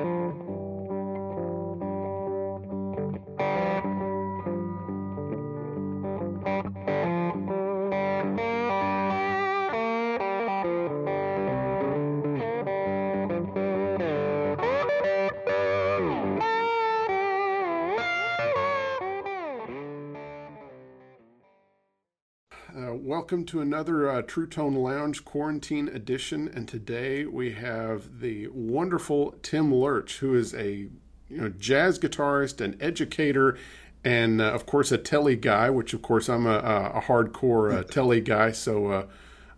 thank you welcome to another uh, True Tone Lounge Quarantine Edition. And today we have the wonderful Tim Lerch, who is a you know jazz guitarist, an educator, and uh, of course a telly guy. Which of course I'm a, a hardcore uh, telly guy. So uh,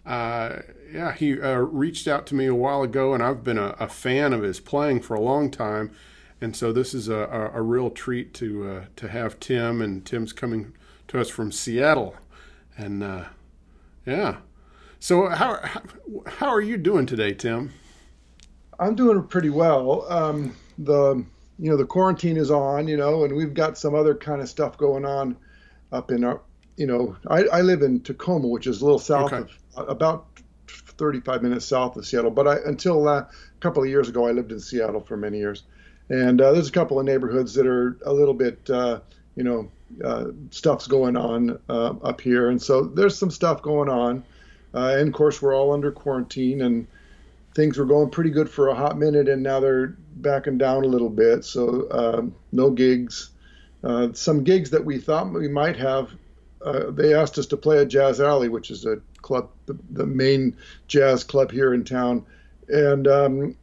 uh, yeah, he uh, reached out to me a while ago, and I've been a, a, fan of his playing for a long time. And so this is a, a, a real treat to to have Tim, and Tim's coming to us from Seattle and uh, yeah. So how how are you doing today, Tim? I'm doing pretty well. Um, the you know the quarantine is on, you know, and we've got some other kind of stuff going on up in our you know I, I live in Tacoma, which is a little south okay. of about 35 minutes south of Seattle. But I until uh, a couple of years ago, I lived in Seattle for many years, and uh, there's a couple of neighborhoods that are a little bit uh, you know uh, stuff's going on uh, up here, and so there's some stuff going on. Uh, and of course, we're all under quarantine, and things were going pretty good for a hot minute, and now they're backing down a little bit. So um, no gigs. Uh, some gigs that we thought we might have, uh, they asked us to play at Jazz Alley, which is a club, the, the main jazz club here in town, and um,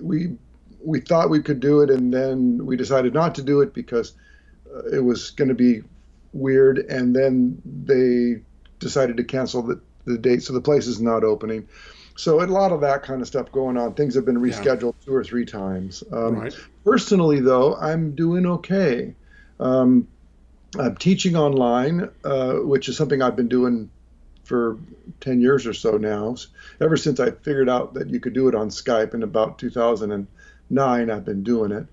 we we thought we could do it, and then we decided not to do it because it was going to be weird, and then they decided to cancel the, the date, so the place is not opening. So a lot of that kind of stuff going on. Things have been rescheduled yeah. two or three times. Um, right. Personally, though, I'm doing okay. Um, I'm teaching online, uh, which is something I've been doing for 10 years or so now. Ever since I figured out that you could do it on Skype in about 2009, I've been doing it.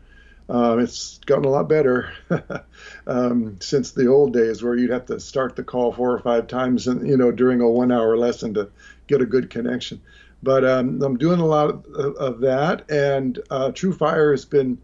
Um, it's gotten a lot better um, since the old days where you'd have to start the call four or five times, and you know, during a one-hour lesson to get a good connection. But um, I'm doing a lot of, of that, and uh, TrueFire has been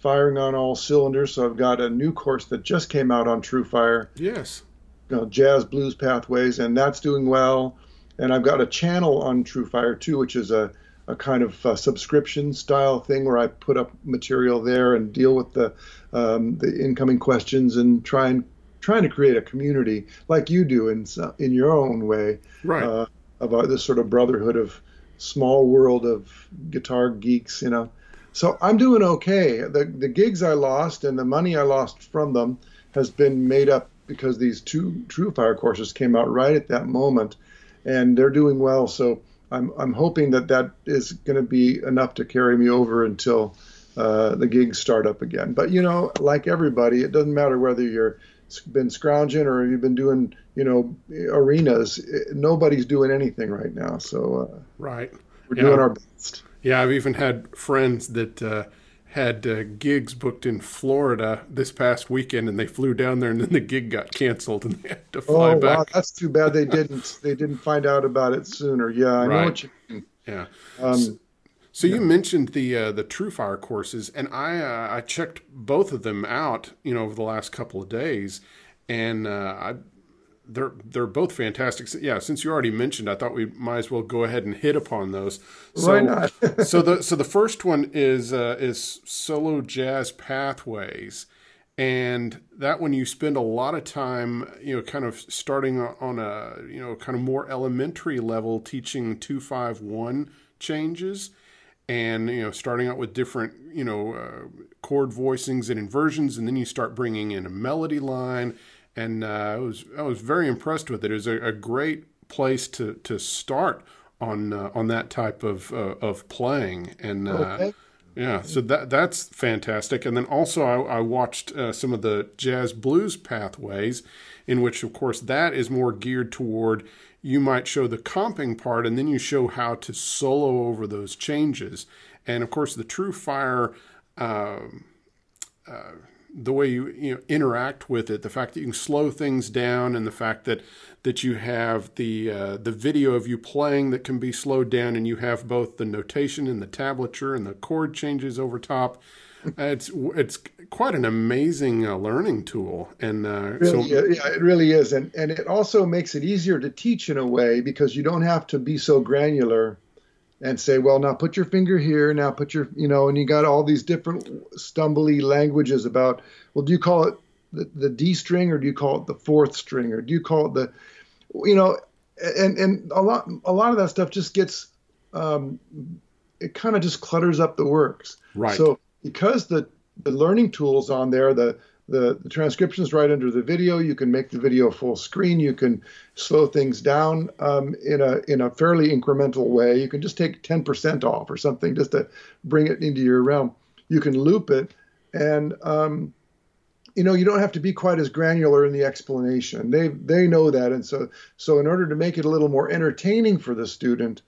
firing on all cylinders. So I've got a new course that just came out on TrueFire. Yes. You know, jazz blues pathways, and that's doing well. And I've got a channel on TrueFire too, which is a a kind of uh, subscription style thing where I put up material there and deal with the um, the incoming questions and try and trying to create a community like you do in in your own way right. uh, about this sort of brotherhood of small world of guitar geeks, you know. So I'm doing okay. The the gigs I lost and the money I lost from them has been made up because these two TrueFire courses came out right at that moment, and they're doing well. So I'm I'm hoping that that is going to be enough to carry me over until uh, the gigs start up again. But you know, like everybody, it doesn't matter whether you're been scrounging or you've been doing you know arenas. Nobody's doing anything right now, so uh, right, we're yeah. doing our best. Yeah, I've even had friends that. Had uh, gigs booked in Florida this past weekend, and they flew down there, and then the gig got canceled, and they had to fly oh, back. Wow, that's too bad. They didn't. they didn't find out about it sooner. Yeah, I right. know what you mean. Yeah. Um, so, so yeah. you mentioned the uh, the TrueFire courses, and I uh, I checked both of them out, you know, over the last couple of days, and uh, I they're they're both fantastic. Yeah, since you already mentioned, I thought we might as well go ahead and hit upon those. So, Why not? so the so the first one is uh, is solo jazz pathways, and that one you spend a lot of time, you know, kind of starting on a you know kind of more elementary level, teaching two five one changes, and you know starting out with different you know uh, chord voicings and inversions, and then you start bringing in a melody line and uh, I was I was very impressed with it. It was a, a great place to to start on uh, on that type of uh, of playing, and uh, okay. yeah, so that that's fantastic. And then also I, I watched uh, some of the jazz blues pathways, in which of course that is more geared toward you might show the comping part, and then you show how to solo over those changes. And of course, the TrueFire. Um, uh, the way you you know interact with it, the fact that you can slow things down, and the fact that that you have the uh, the video of you playing that can be slowed down, and you have both the notation and the tablature and the chord changes over top. it's it's quite an amazing uh, learning tool, and uh, really, so yeah, it really is, and and it also makes it easier to teach in a way because you don't have to be so granular and say, well, now put your finger here, now put your, you know, and you got all these different stumbly languages about, well, do you call it the, the D string or do you call it the fourth string or do you call it the, you know, and and a lot a lot of that stuff just gets, um, it kind of just clutters up the works. Right. So because the the learning tools on there, the the, the transcription is right under the video. You can make the video full screen. You can slow things down um, in a in a fairly incremental way. You can just take 10% off or something just to bring it into your realm. You can loop it, and um, you know you don't have to be quite as granular in the explanation. They they know that, and so so in order to make it a little more entertaining for the student,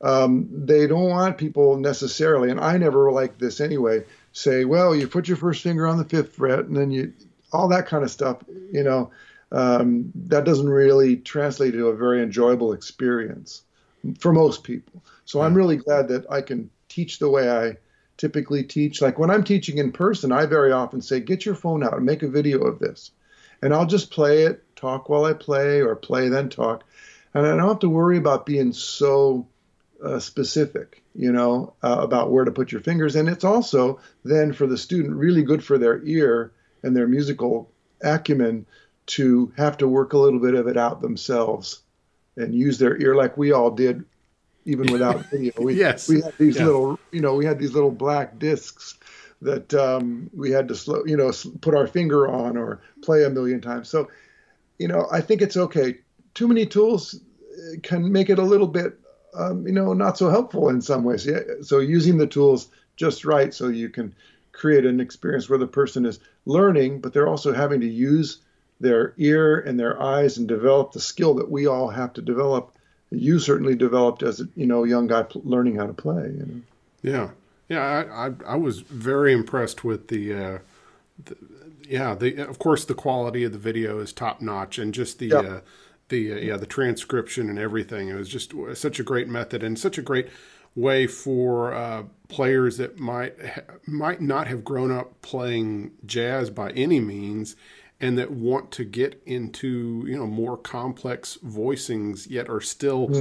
um, they don't want people necessarily, and I never like this anyway say, well, you put your first finger on the fifth fret, and then you, all that kind of stuff, you know, um, that doesn't really translate to a very enjoyable experience for most people. So yeah. I'm really glad that I can teach the way I typically teach. Like when I'm teaching in person, I very often say, get your phone out and make a video of this. And I'll just play it, talk while I play, or play then talk. And I don't have to worry about being so uh, specific, you know, uh, about where to put your fingers. And it's also then for the student really good for their ear and their musical acumen to have to work a little bit of it out themselves and use their ear like we all did even without video. We, yes. we had these little, you know, we had these little black discs that um, we had to slow, you know, put our finger on or play a million times. So, you know, I think it's okay. Too many tools uh, can make it a little bit um, you know, not so helpful in some ways. Yeah, so using the tools just right so you can create an experience where the person is learning, but they're also having to use their ear and their eyes and develop the skill that we all have to develop. You certainly developed as a you know young guy learning how to play. You know? Yeah, yeah. I, I, I was very impressed with the, uh, the, yeah. The of course the quality of the video is top notch, and just the. Uh, the uh, yeah the transcription and everything. It was just such a great method and such a great way for uh, players that might ha- might not have grown up playing jazz by any means, and that want to get into you know more complex voicings yet are still. Mm-hmm.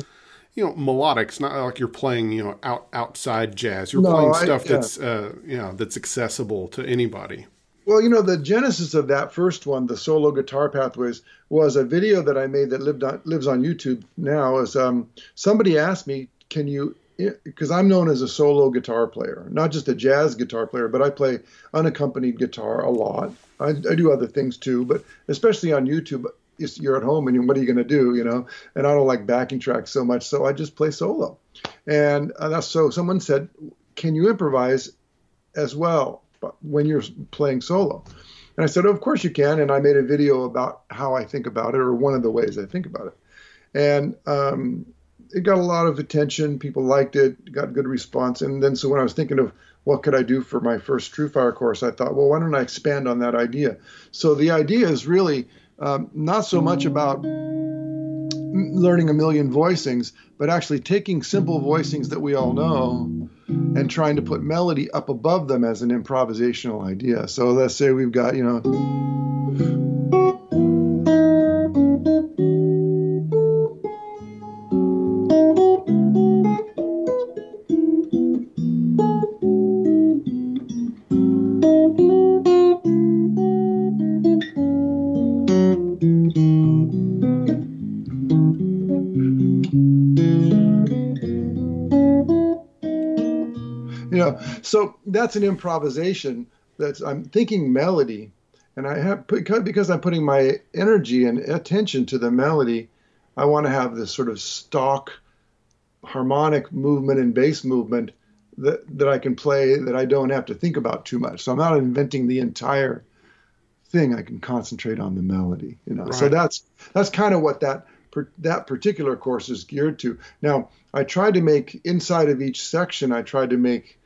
You know, melodic. It's not like you're playing, you know, out outside jazz. You're no, playing stuff I, yeah. that's, uh, you know, that's accessible to anybody. Well, you know, the genesis of that first one, the solo guitar pathways, was a video that I made that lived on, lives on YouTube now. Is um, somebody asked me, "Can you?" Because I'm known as a solo guitar player, not just a jazz guitar player, but I play unaccompanied guitar a lot. I, I do other things too, but especially on YouTube, you're at home and what are you going to do, you know? And I don't like backing tracks so much, so I just play solo. And uh, so. Someone said, "Can you improvise as well?" When you're playing solo. And I said, Of course you can. And I made a video about how I think about it, or one of the ways I think about it. And um, it got a lot of attention. People liked it, got good response. And then, so when I was thinking of what could I do for my first TrueFire course, I thought, well, why don't I expand on that idea? So the idea is really um, not so much about learning a million voicings, but actually taking simple voicings that we all know and trying to put melody up above them as an improvisational idea. So let's say we've got, you know, that's an improvisation. That's I'm thinking melody, and I have because I'm putting my energy and attention to the melody. I want to have this sort of stock harmonic movement and bass movement that that I can play that I don't have to think about too much. So I'm not inventing the entire thing. I can concentrate on the melody. You know. Right. So that's that's kind of what that that particular course is geared to. Now, I tried to make inside of each section. I tried to make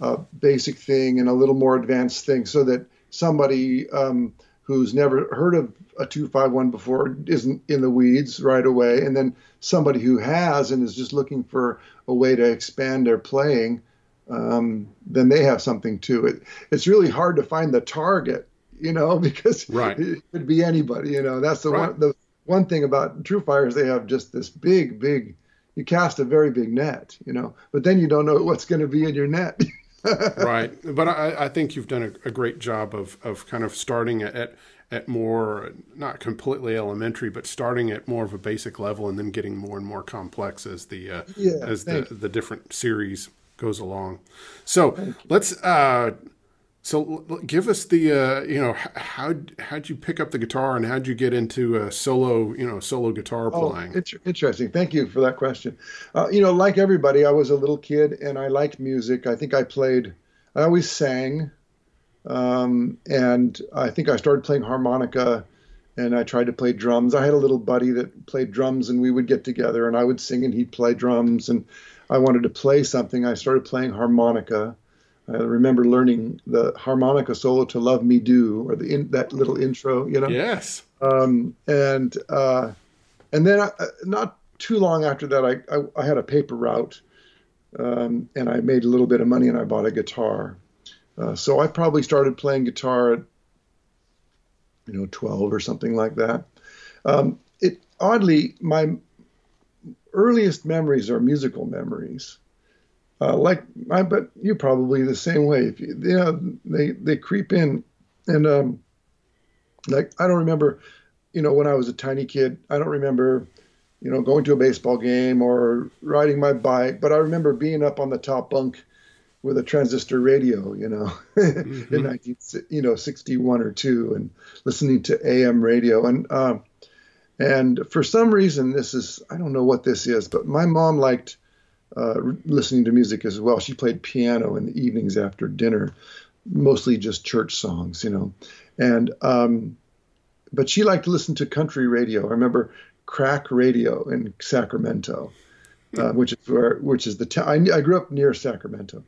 a basic thing and a little more advanced thing so that somebody um, who's never heard of a 251 before isn't in the weeds right away, and then somebody who has and is just looking for a way to expand their playing, um, then they have something too. It, it's really hard to find the target, you know, because right. it could be anybody. You know, that's the Right. one. The one thing about TrueFire's, they have just this big, big. You cast a very big net, you know, but then you don't know what's going to be in your net. right. But I, I think you've done a, a great job of, of kind of starting at at more not completely elementary, but starting at more of a basic level and then getting more and more complex as the uh, Yeah, as the, you. the different series goes along. So let's uh, so give us the uh, you know how how'd you pick up the guitar and how'd you get into uh, solo you know solo guitar Oh, playing? it's interesting. Thank you for that question. Uh, you know, like everybody, I was a little kid and I liked music. I think I played, I always sang. Um, and I think I started playing harmonica and I tried to play drums. I had a little buddy that played drums and we would get together and I would sing and he'd play drums. And I wanted to play something. I started playing harmonica. I remember learning the harmonica solo to Love Me Do or the in, that little intro, you know? yes. um, and uh, and then I, not too long after that, I, I, I had a paper route, um, and I made a little bit of money, and I bought a guitar. Uh, so I probably started playing guitar at you know 12 or something like that. Um, it oddly my earliest memories are musical memories. Uh, like I bet you probably the same way. If you, you know, they they creep in, and um, like I don't remember, you know, when I was a tiny kid, I don't remember, you know, going to a baseball game or riding my bike, but I remember being up on the top bunk with a transistor radio, you know, in 19, you know, 61 or two, and listening to AM radio, and um, and for some reason, this is I don't know what this is, but my mom liked uh, listening to music as well. She played piano in the evenings after dinner, mostly just church songs, you know, and um, but she liked to listen to country radio. I remember KRAK radio in Sacramento, uh, which is where which is the town. I, I grew up near Sacramento,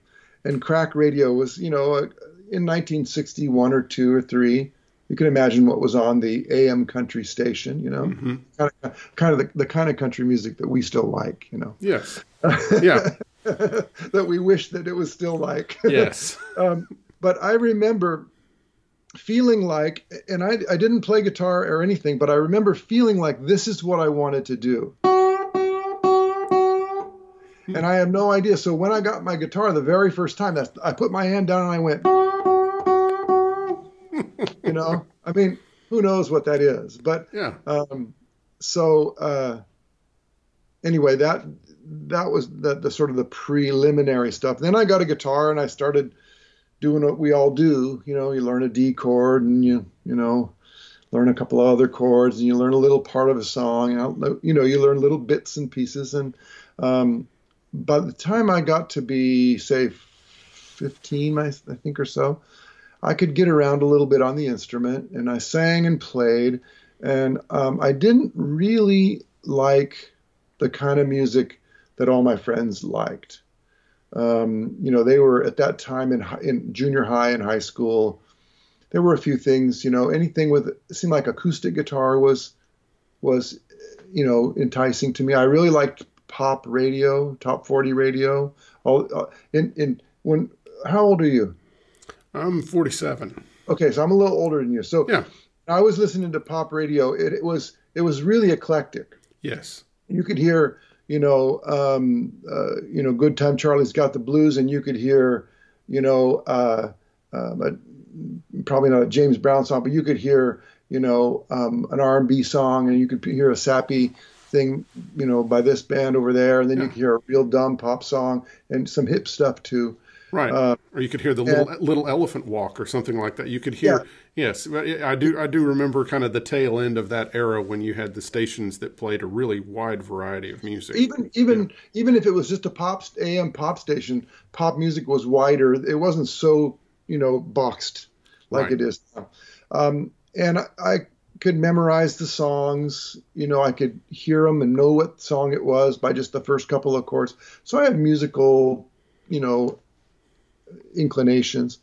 and KRAK radio was you know uh, in 1961 or two or three. You can imagine what was on the AM country station, you know, hmm kind of, kind of the, the kind of country music that we still like, you know, Yes. Yeah. that we wish that it was still like. Yes. um, but I remember feeling like, and I, I didn't play guitar or anything, but I remember feeling like this is what I wanted to do. And I have no idea. So when I got my guitar the very first time, that's I put my hand down and I went, you know, I mean, who knows what that is? But Yeah. um, so uh, anyway, that that was the, the sort of the preliminary stuff. Then I got a guitar and I started doing what we all do. You know, you learn a D chord and you you know learn a couple of other chords and you learn a little part of a song. And, you know, you learn little bits and pieces. And um, by the time I got to be say 15, I, I think or so, I could get around a little bit on the instrument and I sang and played. And um, I didn't really like the kind of music that all my friends liked. Um, you know, they were at that time in, in junior high and high school. There were a few things, you know, anything with seemed like acoustic guitar was was, you know, enticing to me. I really liked pop radio, top 40 radio. All uh, in in when how old are you? I'm 47. Okay, so I'm a little older than you. So Yeah. I was listening to pop radio. It, it was it was really eclectic. Yes. You could hear, you know, um, uh, you know, Good Time Charlie's Got the Blues, and you could hear, you know, uh, um, a, probably not a James Brown song, but you could hear, you know, um, an R&B song, and you could hear a sappy thing, you know, by this band over there, and then you could hear a real dumb pop song and some hip stuff too. Right. Uh, or you could hear the little little elephant walk or something like that. You could hear. Yes, I do. I do remember kind of the tail end of that era when you had the stations that played a really wide variety of music. even even even if it was just a pop AM pop station, pop music was wider. It wasn't so you know boxed like Right. it is now. Um, and I, I could memorize the songs. You know, I could hear them and know what song it was by just the first couple of chords. So I had musical, you know, inclinations.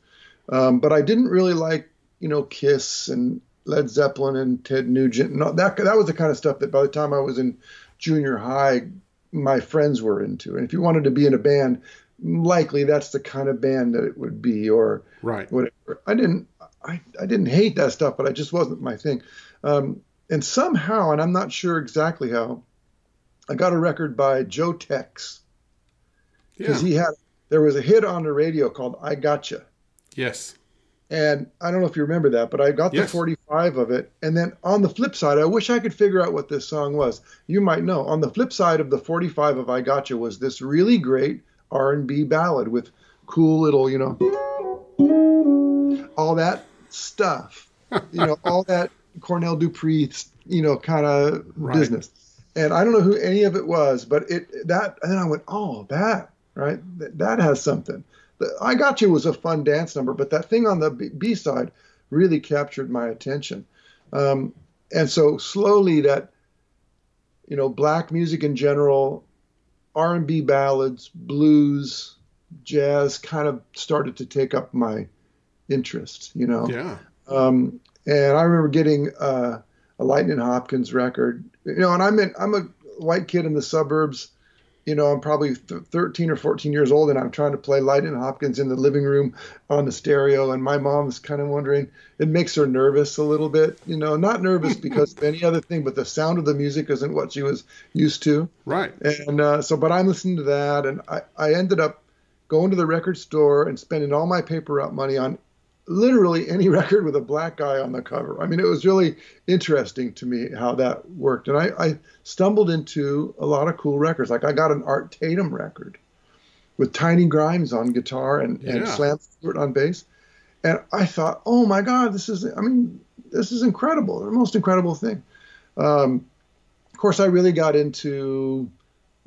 Um, but I didn't really like you know, Kiss and Led Zeppelin and Ted Nugent and that that was the kind of stuff that by the time I was in junior high, my friends were into. And if you wanted to be in a band, likely that's the kind of band that it would be or right whatever. I didn't I, I didn't hate that stuff, but I just wasn't my thing. Um, and somehow, and I'm not sure exactly how, I got a record by Joe Tex because yeah he had there was a hit on the radio called "I Gotcha," yes and I don't know if you remember that, but I got the Yes. 45 of it. And then on the flip side, I wish I could figure out what this song was. You might know. On the flip side of the 45 of "I Gotcha" was this really great R&B ballad with cool little, you know, all that stuff, you know, all that Cornell Dupree, you know, kind of Right. business. And I don't know who any of it was, but it that and then I went, oh, that right, that, has something. The I Got You was a fun dance number, but that thing on the B, B side really captured my attention. Um, and so slowly that, you know, black music in general, R&B ballads, blues, jazz kind of started to take up my interest, you know. yeah Um, and I remember getting uh, a Lightning Hopkins record, you know, and I'm in, I'm a white kid in the suburbs, you know, I'm probably th- 13 or 14 years old, and I'm trying to play Lightning Hopkins in the living room on the stereo, and my mom's kind of wondering. It makes her nervous a little bit, you know, not nervous because of any other thing, but the sound of the music isn't what she was used to. right And uh, so, but I'm listening to that, and I, I ended up going to the record store and spending all my paper route money on literally any record with a black guy on the cover. I mean, it was really interesting to me how that worked. And I, I stumbled into a lot of cool records. Like I got an Art Tatum record with Tiny Grimes on guitar and, and Slam Stewart on bass. And I thought, oh my God, this is, I mean, this is incredible. The most incredible thing. Um, of course, I really got into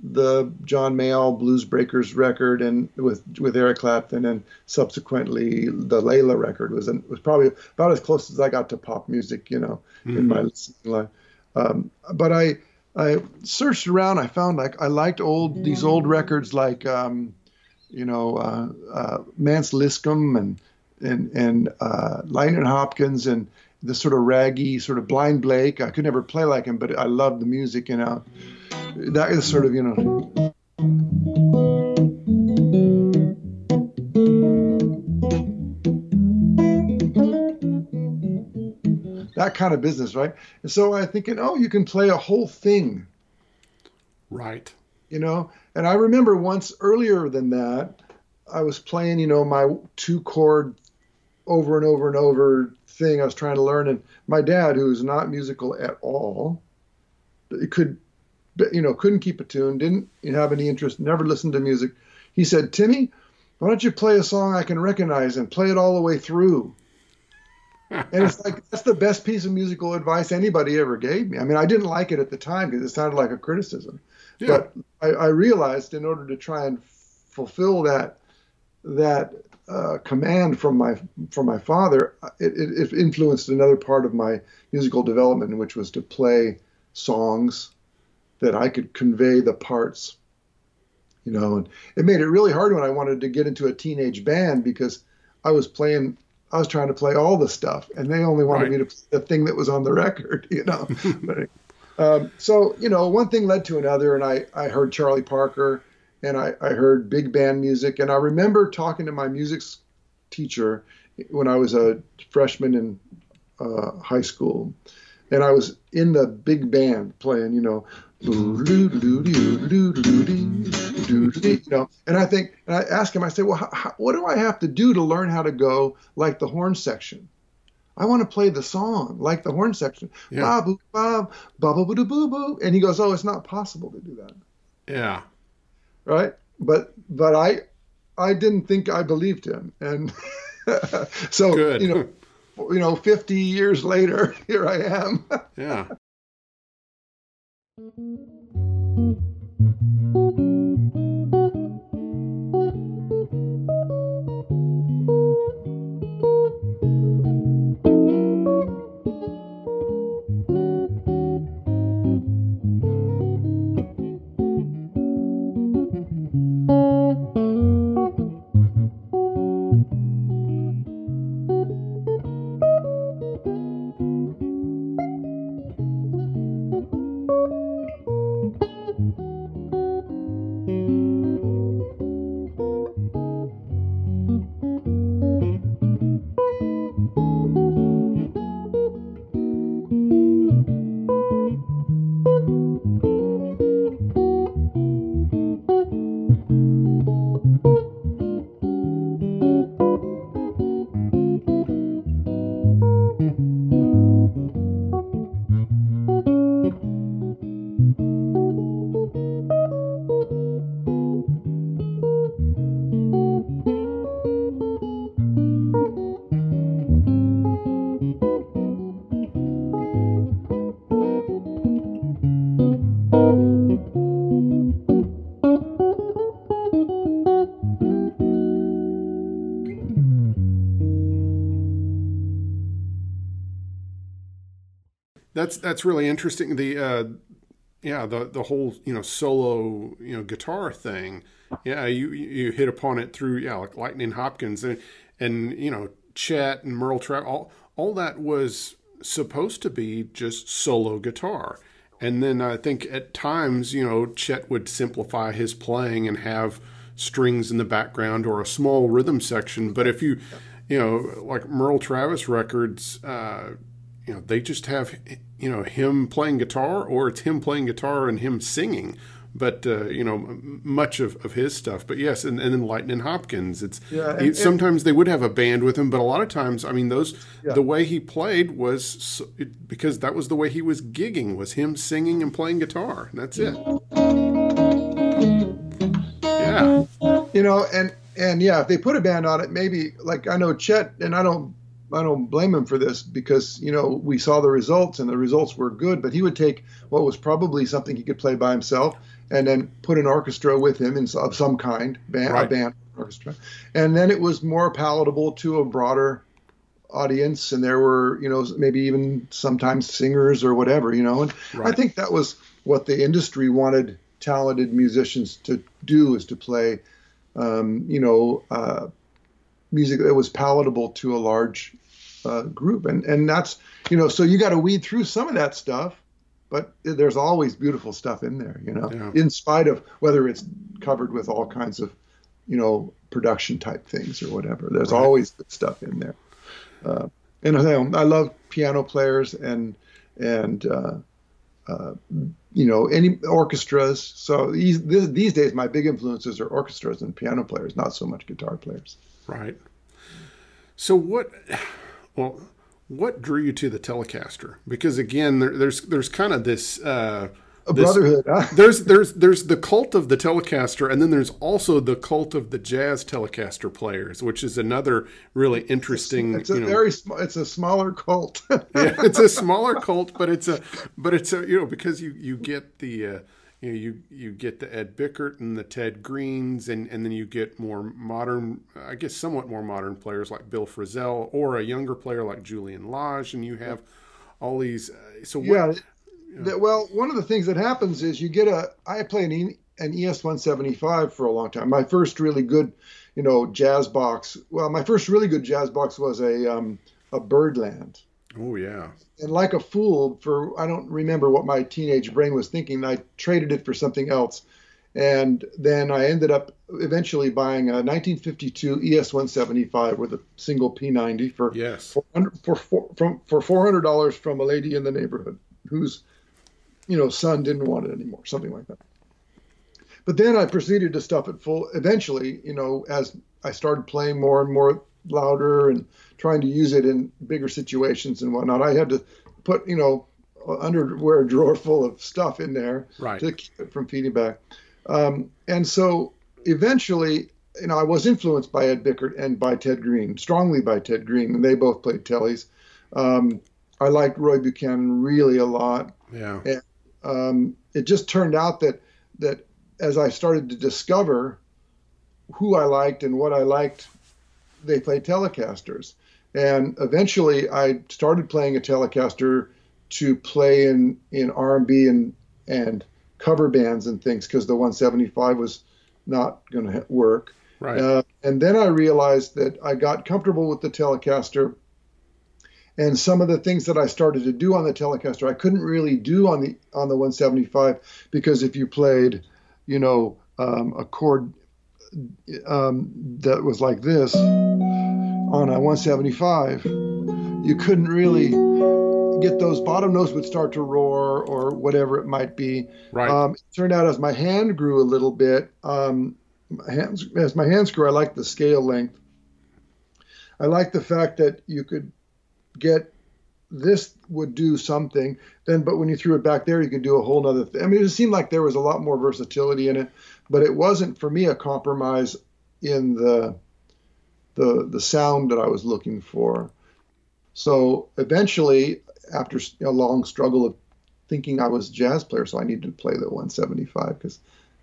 the John Mayall Blues Breakers record and with with Eric Clapton and subsequently the Layla record was an, was probably about as close as I got to pop music, you know, in my listening life. Um, but I I searched around. I found like I liked old these old records like um, you know uh, uh, Mance Lipscomb and and and uh, Lightning Hopkins and the sort of raggy sort of Blind Blake. I could never play like him, but I loved the music, you know that is sort of you know. That kind of business right? And so i'm thinking oh you can play a whole thing. Right. You know? And i remember once earlier than that i was playing you know my two chord over and over and over thing i was trying to learn. And my dad who's not musical at all it could you know couldn't keep a tune didn't have any interest never listened to music. He said timmy why don't you play a song i can recognize and play it all the way through? And it's like that's the best piece of musical advice anybody ever gave me. I mean i didn't like it at the time because it sounded like a criticism. Yeah. But I, I realized in order to try and fulfill that that uh, command from my from my father, it, it, it influenced another part of my musical development, which was to play songs that I could convey the parts. You know, and it made it really hard when I wanted to get into a teenage band because I was playing. I was trying to play all the stuff, and they only wanted Right. me to play the thing that was on the record. You know, um, so you know, one thing led to another, and I I heard Charlie Parker, and I I heard big band music, and I remember talking to my music teacher when I was a freshman in uh, high school, and I was in the big band playing, you know, you know, and I think, and I ask him, I say, well, how, how, what do I have to do to learn how to go like the horn section? I want to play the song like the horn section. Yeah. Ba ba boo boo boo boo. And he goes, oh, it's not possible to do that, yeah right? But but I I didn't think I believed him, and so good you know you know 50 years later, here I am. yeah Thank you. That's that's really interesting. The uh, yeah, the the whole you know solo you know guitar thing. Yeah, you you hit upon it through yeah like Lightning Hopkins and and you know Chet and Merle Travis. All all that was supposed to be just solo guitar. And then I think at times, you know, Chet would simplify his playing and have strings in the background or a small rhythm section. But if you, you know, like Merle Travis records, uh, you know, they just have, you know, him playing guitar or it's him playing guitar and him singing but uh, you know much of, of his stuff. But yes, and, and then Lightning Hopkins. It's yeah, and, sometimes and, they would have a band with him, but a lot of times, I mean, those yeah. the way he played was so, it, because that was the way he was gigging was him singing and playing guitar. That's it. Yeah, you know, and and yeah, if they put a band on it, maybe like I know Chet, and I don't I don't blame him for this because you know we saw the results and the results were good. But he would take what was probably something he could play by himself and then put an orchestra with him in, of some kind, band, right. a band orchestra, and then it was more palatable to a broader audience, and there were you know maybe even sometimes singers or whatever, you know, and right. I think that was what the industry wanted talented musicians to do is to play, um, you know, uh, music that was palatable to a large uh, group, and and that's you know so you got to weed through some of that stuff but there's always beautiful stuff in there, you know, yeah. in spite of whether it's covered with all kinds of, you know, production type things or whatever. There's right. always good stuff in there. Uh, and I, I love piano players and and uh, uh, you know any orchestras. So these these days, my big influences are orchestras and piano players, not so much guitar players. Right. So what? Well, what drew you to the Telecaster? Because again, there, there's there's kind of this. Uh, a this, brotherhood. Huh? there's there's there's the cult of the Telecaster, and then there's also the cult of the jazz Telecaster players, which is another really interesting. It's a, it's a very sm- it's a smaller cult. yeah, it's a smaller cult, but it's a but it's a you know because you you get the. Uh, you know, you you get the Ed Bickert and the Ted Greens, and and then you get more modern, I guess, somewhat more modern players like Bill Frisell, or a younger player like Julian Lage, and you have all these. Uh, so what, yeah, you know. well, one of the things that happens is you get a. I play an e, an ES 175 for a long time. My first really good, you know, jazz box. Well, my first really good jazz box was a um, a Byrdland Oh yeah. And like a fool, for I don't remember what my teenage brain was thinking. I traded it for something else, and then I ended up eventually buying a 1952 ES175 with a single P90 for yes for for from for four hundred dollars from a lady in the neighborhood whose you know son didn't want it anymore, something like that. But then I proceeded to stuff it full. Eventually, you know, as I started playing more and more louder and trying to use it in bigger situations and whatnot. I had to put, you know, underwear drawer full of stuff in there right. to keep it from feeding back. Um, and so eventually, you know, I was influenced by Ed Bickert and by Ted Green, strongly by Ted Green, and they both played tellies. Um, I liked Roy Buchanan really a lot. Yeah. And um, it just turned out that that as I started to discover who I liked and what I liked they play Telecasters. And eventually I started playing a Telecaster to play in, in R&B and, and cover bands and things because the 175 was not going to work. Right. Uh, and then I realized that I got comfortable with the Telecaster and some of the things that I started to do on the Telecaster I couldn't really do on the on the 175 because if you played, you know, um, a chord um, that was like this on a 175, you couldn't really get those bottom notes would start to roar or whatever it might be. Right. Um, it turned out as my hand grew a little bit, um, my hands, as my hands grew, I liked the scale length. I liked the fact that you could get this would do something then but when you threw it back there you could do a whole nother thing i mean it seemed like there was a lot more versatility in it but it wasn't for me a compromise in the the the sound that I was looking for. So eventually, after a long struggle of thinking I was a jazz player, so I needed to play the 175 because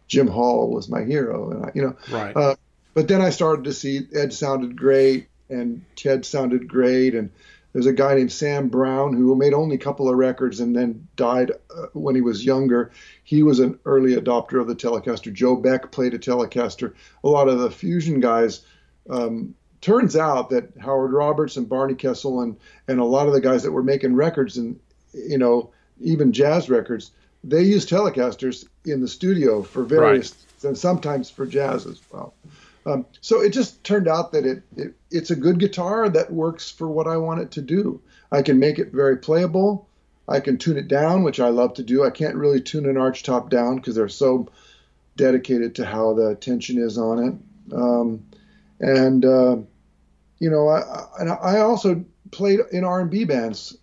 Jim Hall was my hero, and I, you know. Right. Uh, but then I started to see Ed sounded great and Ted sounded great, and there's a guy named Sam Brown who made only a couple of records and then died uh, when he was younger. He was an early adopter of the Telecaster. Joe Beck played a Telecaster. A lot of the fusion guys. Um, turns out that Howard Roberts and Barney Kessel and and a lot of the guys that were making records and you know even jazz records, they use Telecasters in the studio for various right. and sometimes for jazz as well. Um, so it just turned out that it, it it's a good guitar that works for what I want it to do. I can make it very playable. I can tune it down, which I love to do. I can't really tune an arch top down because they're so dedicated to how the tension is on it. Um, and uh, you know, I, and I also played in R&B bands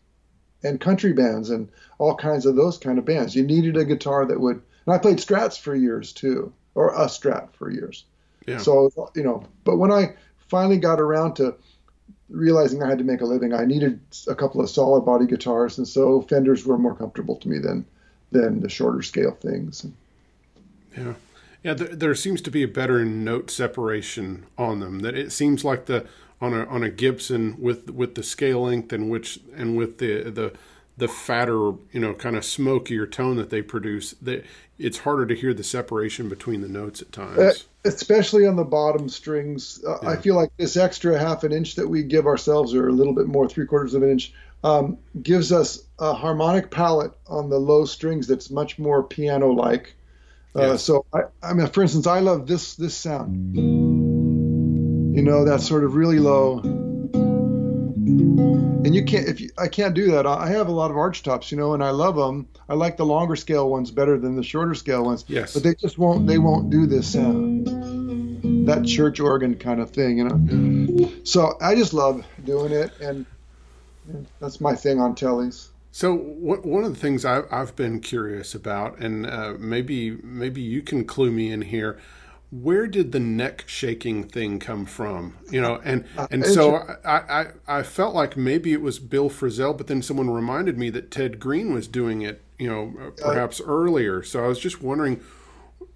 and country bands and all kinds of those kind of bands. You needed a guitar that would. And I played Strats for years too, or a Strat for years. Yeah. So you know, but when I finally got around to realizing I had to make a living, I needed a couple of solid body guitars, and so Fenders were more comfortable to me than than the shorter scale things. Yeah. Yeah, there, there, seems to be a better note separation on them. That it seems like the on a on a Gibson with with the scale length and which and with the the the fatter, you know, kind of smokier tone that they produce, that it's harder to hear the separation between the notes at times. Uh, especially on the bottom strings. Uh, yeah. I feel like this extra half an inch that we give ourselves, or a little bit more, three quarters of an inch, um, gives us a harmonic palette on the low strings that's much more piano-like. Uh, So, I, I mean, for instance, I love this this sound. You know, that sort of really low and you can't if you, I can't do that. I have a lot of arch tops, you know, and I love them. I like the longer scale ones better than the shorter scale ones. Yes. But they just won't. They won't do this sound. That church organ kind of thing, you know. So I just love doing it, and that's my thing on tellies. So one of the things I've been curious about, and uh, maybe maybe you can clue me in here where did the neck shaking thing come from? You know, and uh, and so I, I I felt like maybe it was Bill Frisell, but then someone reminded me that Ted Green was doing it. You know, uh, perhaps uh, earlier. So I was just wondering,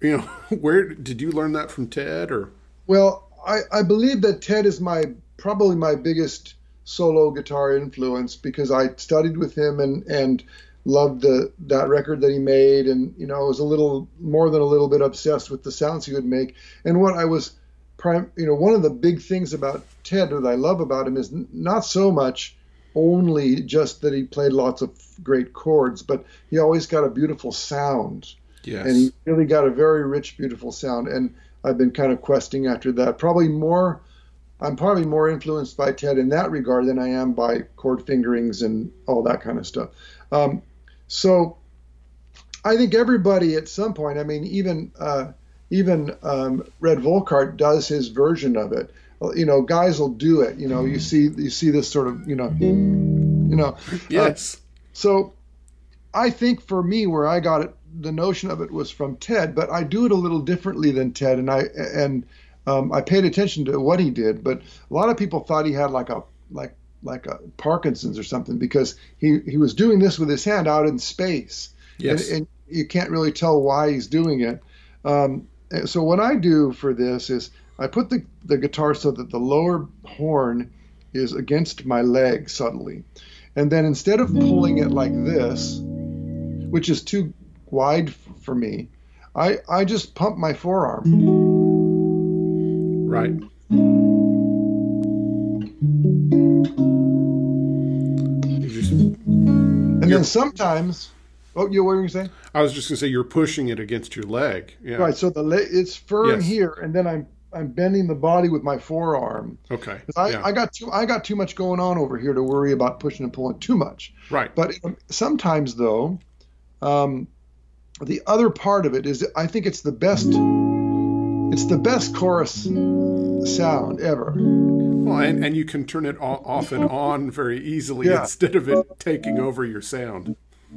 you know, where did you learn that from Ted or? Well, I I believe that Ted is my probably my biggest solo guitar influence because I studied with him and and loved the that record that he made, and you know, was a little more than a little bit obsessed with the sounds he would make. And what I was, prime, you know, one of the big things about Ted that I love about him is not so much only just that he played lots of great chords, but he always got a beautiful sound. Yes. And he really got a very rich, beautiful sound. And I've been kind of questing after that. Probably more, I'm probably more influenced by Ted in that regard than I am by chord fingerings and all that kind of stuff. Um, so I think everybody at some point, I mean, even uh, even um, Red Volkaert does his version of it. You know, guys will do it. You know, you see you see this sort of you know, you know. Yes. Uh, so I think for me, where I got it, the notion of it was from Ted, but I do it a little differently than Ted, and I and um, I paid attention to what he did. But a lot of people thought he had like a like like a Parkinson's or something because he, he was doing this with his hand out in space. Yes. And, and you can't really tell why he's doing it. Um, so what I do for this is I put the, the guitar so that the lower horn is against my leg subtly. And then instead of pulling it like this, which is too wide for me, I, I just pump my forearm. Right. And then sometimes, oh, you what were you saying? I was just going to say you're pushing it against your leg. Yeah. Right. So the leg it's firm yes. here, and then I'm I'm bending the body with my forearm. Okay. I, yeah. I got too I got too much going on over here to worry about pushing and pulling too much. Right. But um, sometimes though, um, the other part of it is I think it's the best. It's the best chorus sound ever. Well, and, and you can turn it off and on very easily yeah. instead of it taking over your sound. I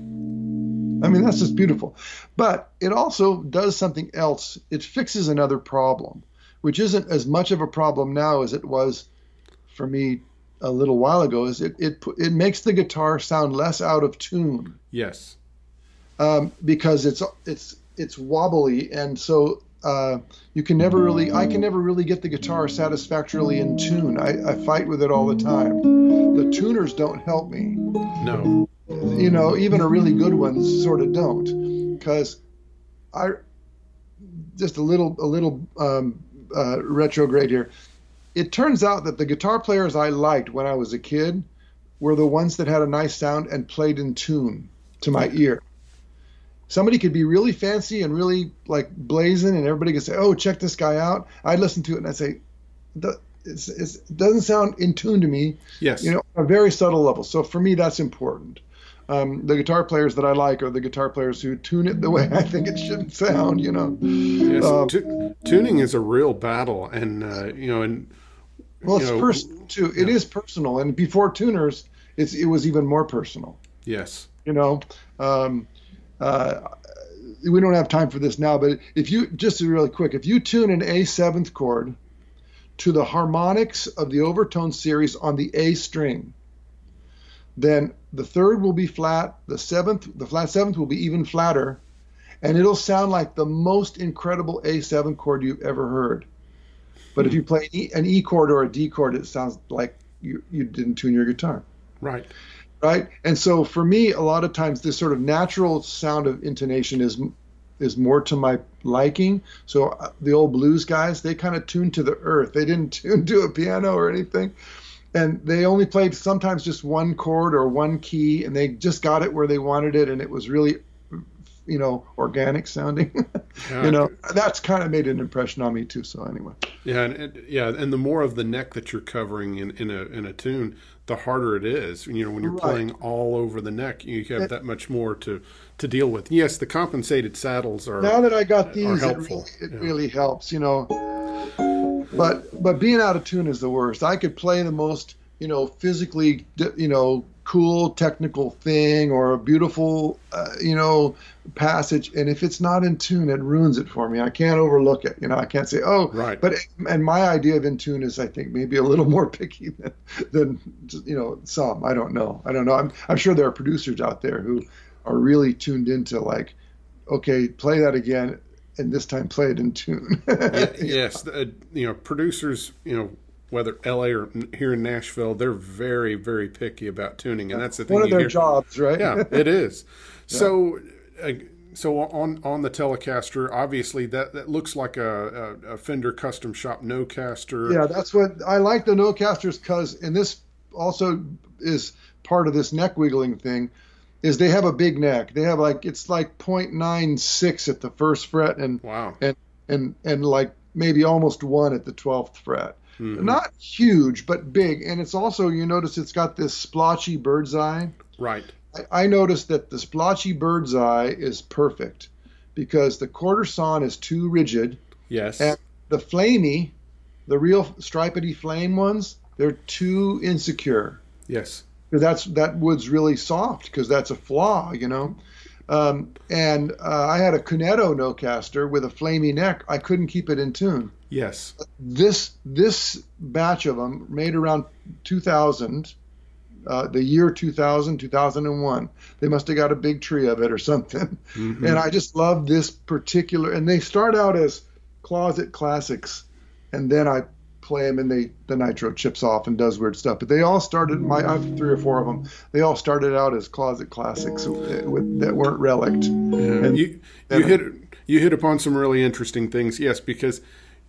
mean, that's just beautiful. But it also does something else. It fixes another problem, which isn't as much of a problem now as it was for me a little while ago. Is it it it makes the guitar sound less out of tune? Yes. Um, because it's it's it's wobbly, and so uh, you can never really, I can never really get the guitar satisfactorily in tune. I, I fight with it all the time. The tuners don't help me. No. You know, even a really good one sort of don't, because I just a little a little um, uh, retrograde here. It turns out that the guitar players I liked when I was a kid were the ones that had a nice sound and played in tune to my ear somebody could be really fancy and really like blazing, and everybody could say, "Oh, check this guy out." I'd listen to it and I'd say, it's, it's, "It doesn't sound in tune to me." Yes. You know, a very subtle level. So for me, that's important. Um, the guitar players that I like are the guitar players who tune it the way I think it should sound. You know. Yes. Um, tuning is a real battle, and uh, you know, and well, it's personal too. It yeah. is personal, and before tuners, it's it was even more personal. Yes. You know. Um, uh, we don't have time for this now, but if you just really quick, if you tune an A seventh chord to the harmonics of the overtone series on the A string, then the third will be flat, the seventh, the flat seventh will be even flatter, and it'll sound like the most incredible A7 chord you've ever heard. But if you play an E chord or a D chord, it sounds like you, you didn't tune your guitar. Right right? And so for me, a lot of times this sort of natural sound of intonation is is more to my liking. So uh, the old blues guys, they kind of tuned to the earth. They didn't tune to a piano or anything. And they only played sometimes just one chord or one key, and they just got it where they wanted it, and it was really, you know, organic sounding. Yeah. you know, that's kind of made an impression on me too. So anyway. Yeah, and, yeah, and the more of the neck that you're covering in, in a in a tune, the harder it is. You know, when you're right. playing all over the neck, you have that much more to to deal with. Yes, the compensated saddles are now that I got these, helpful. It, really, it yeah. really helps. You know, but but being out of tune is the worst. I could play the most you know physically you know cool technical thing or a beautiful uh, you know passage and if it's not in tune it ruins it for me. I can't overlook it you know i can't say oh right. but and my idea of in tune is i think maybe a little more picky than, than you know some i don't know i don't know. I'm, I'm sure there are producers out there who are really tuned into like okay play that again and this time play it in tune. Yes uh, you know producers you know whether LA or here in Nashville, they're very, very picky about tuning, and that's the thing. One of their hear. jobs, right? Yeah, it is. yeah. So, uh, so on on the Telecaster, obviously that that looks like a, a, a Fender Custom Shop Nocaster. Yeah, that's what I like the Nocasters because, and this also is part of this neck wiggling thing, is they have a big neck. They have like it's like 0.96 at the first fret, and wow, and and and like maybe almost one at the 12th fret. Mm-hmm. Not huge, but big. And it's also, you notice it's got this splotchy bird's eye. Right. I, I noticed that the splotchy bird's eye is perfect because the quarter sawn is too rigid. Yes. And the flamey, the real stripedy flame ones, they're too insecure. Yes. That's that wood's really soft because that's a flaw, you know. Um, and uh, I had a Cunetto Nocaster with a flamey neck. I couldn't keep it in tune. Yes. This this batch of them made around 2000, uh, the year 2000, 2001. They must have got a big tree of it or something. Mm-hmm. And I just love this particular. And they start out as closet classics, and then I play them and they the nitro chips off and does weird stuff. But they all started. My I have three or four of them. They all started out as closet classics with, that weren't relicked. Yeah. And, you you hit you hit upon some really interesting things. Yes, because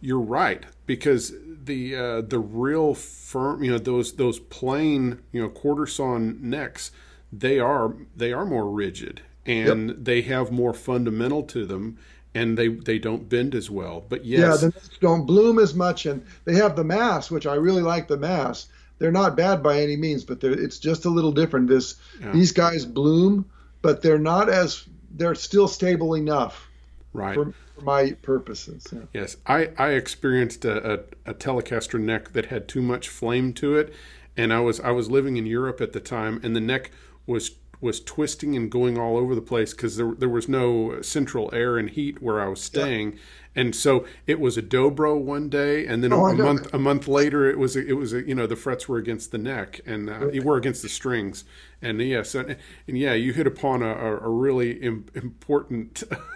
you're right because the uh, the real firm, you know, those those plain, you know, quarter sawn necks, they are they are more rigid and yep. they have more fundamental to them and they they don't bend as well. But yes, yeah, the necks don't bloom as much, and they have the mass, which I really like the mass. They're not bad by any means, but it's just a little different. This yeah. these guys bloom, but they're not as they're still stable enough right. For, for my purposes yeah. yes i i experienced a, a, a, telecaster neck that had too much flame to it and i was i was living in europe at the time and the neck was was twisting and going all over the place because there, there was no central air and heat where i was staying. Yeah. and so it was a dobro one day and then oh, a, a month a month later it was a, it was a, you know the frets were against the neck and uh, were against the strings. And yes and, and yeah you hit upon a, a really Im- important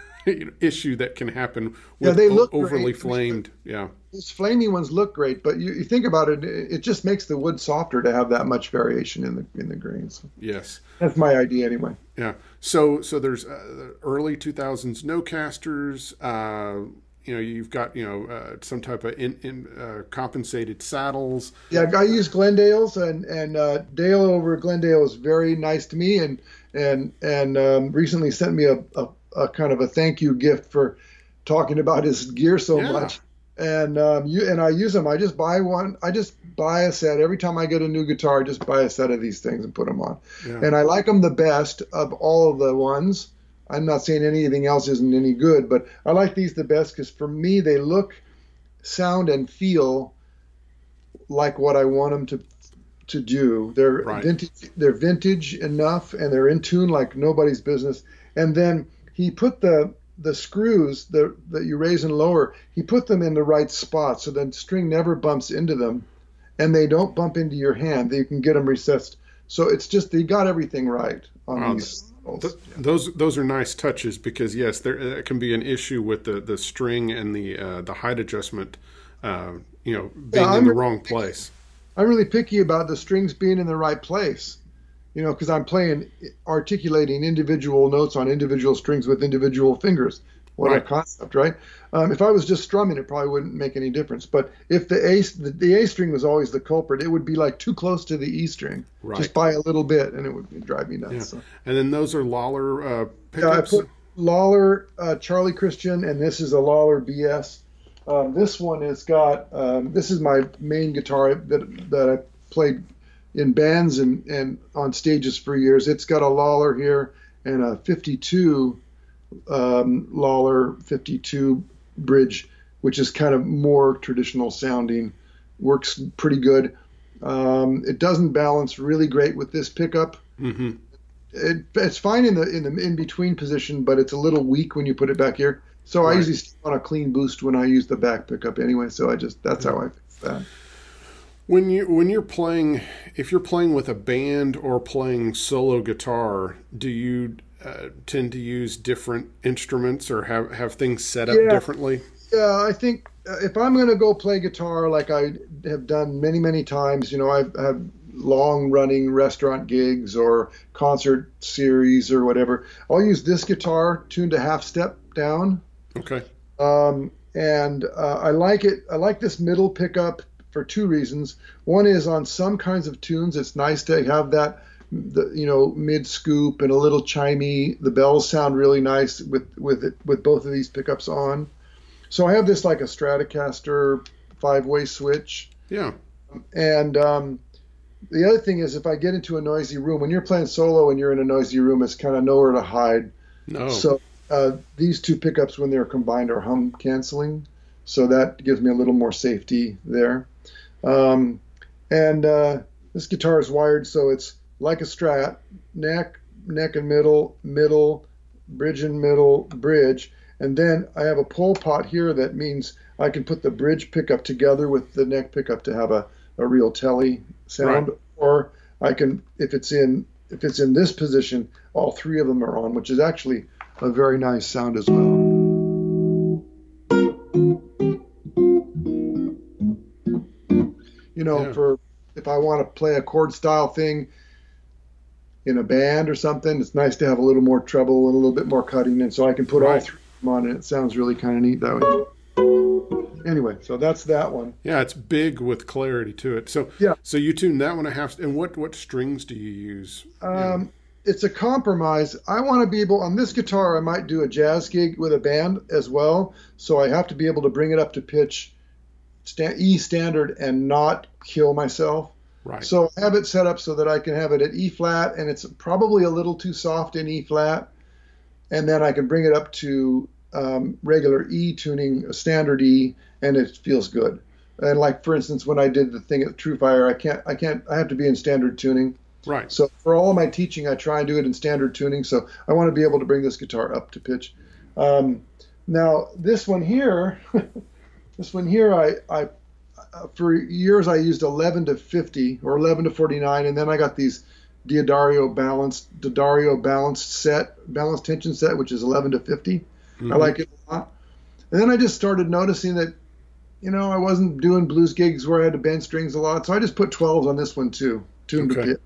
issue that can happen with yeah, they look overly great. flamed. Yeah, those flaming ones look great, but you, you, think about it, it just makes the wood softer to have that much variation in the in the grains. Yes, that's my idea anyway. Yeah. So so there's uh, early 2000s Nocasters. Uh, you know, you've got you know uh, some type of in, in uh, compensated saddles. Yeah, I use Glendale's, and and uh, Dale over Glendale is very nice to me, and and and um, recently sent me a, a, a, kind of a thank you gift for talking about his gear so yeah. much. And um, you and I use them. I just buy one. I just buy a set every time I get a new guitar. I just buy a set of these things and put them on. Yeah. And I like them the best of all of the ones I'm not saying anything else isn't any good, but I like these the best because for me they look, sound, and feel like what I want them to to do. They're right. vintage. They're vintage enough, and they're in tune like nobody's business. And then he put the the screws that that you raise and lower. He put them in the right spot so the string never bumps into them, and they don't bump into your hand. You can get them recessed. So it's just they got everything right on wow. these Th- those those are nice touches because yes, there can be an issue with the, the string and the uh, the height adjustment, uh, you know, being yeah, in the wrong place. I'm really picky about the strings being in the right place, you know, because I'm playing articulating individual notes on individual strings with individual fingers. What right. a concept, right? Um, if I was just strumming, it probably wouldn't make any difference. But if the A the, the, A string was always the culprit, it would be like too close to the E string, right. just by a little bit, and it would drive me nuts. Yeah. So. And then those are Lollar uh, pickups. Yeah, I put Lollar uh, Charlie Christian, and this is a Lollar BS. Um, this one has got um, this is my main guitar that that I played in bands and and on stages for years. It's got a Lollar here and a 52 um, Lollar 52 bridge, which is kind of more traditional sounding, works pretty good. Um, it doesn't balance really great with this pickup. Mm-hmm. It, it's fine in the in the in between position, but it's a little weak when you put it back here. So right. I usually on a clean boost when I use the back pickup anyway. So I just that's how I fix that. When you when you're playing, if you're playing with a band or playing solo guitar, do you uh, tend to use different instruments or have, have things set up yeah. differently? Yeah, I think uh, if I'm going to go play guitar like I have done many, many times, you know, I've had long running restaurant gigs or concert series or whatever, I'll use this guitar tuned a half step down. Okay. Um, and uh, I like it. I like this middle pickup for two reasons. One is on some kinds of tunes, it's nice to have that the you know mid scoop and a little chimey. The bells sound really nice with with it, with both of these pickups on. So I have this like a Stratocaster five way switch. Yeah. And um, the other thing is if I get into a noisy room, when you're playing solo and you're in a noisy room, it's kind of nowhere to hide. No. So uh, these two pickups, when they're combined, are hum canceling. So that gives me a little more safety there. Um, and uh, this guitar is wired so it's like a strat, neck, neck and middle, middle, bridge and middle, bridge. And then I have a pull pot here that means I can put the bridge pickup together with the neck pickup to have a, a real telly sound. Right. Or I can, if it's in if it's in this position, all three of them are on, which is actually a very nice sound as well. You know, yeah. for if I want to play a chord style thing, in a band or something, it's nice to have a little more treble and a little bit more cutting, and so I can put right. all three of them on, and it sounds really kind of neat that way. Anyway, so that's that one. Yeah, it's big with clarity to it. So yeah, so you tune that one a half. And what what strings do you use? Um. It's a compromise. I want to be able on this guitar. I might do a jazz gig with a band as well, so I have to be able to bring it up to pitch, E standard, and not kill myself. Right. So I have it set up so that I can have it at E flat, and it's probably a little too soft in E flat, and then I can bring it up to um, regular E tuning, a standard E, and it feels good. And like for instance, when I did the thing at TrueFire, I can't, I can't, I have to be in standard tuning. Right. So for all my teaching, I try and do it in standard tuning. So I want to be able to bring this guitar up to pitch. Um, now this one here, this one here, I, I uh, for years I used 11 to 50 or 11 to 49, and then I got these D'Addario balanced D'Addario balanced set balanced tension set, which is 11 to 50. Mm-hmm. I like it a lot. And then I just started noticing that, you know, I wasn't doing blues gigs where I had to bend strings a lot, so I just put 12s on this one too, tuned okay. to pitch.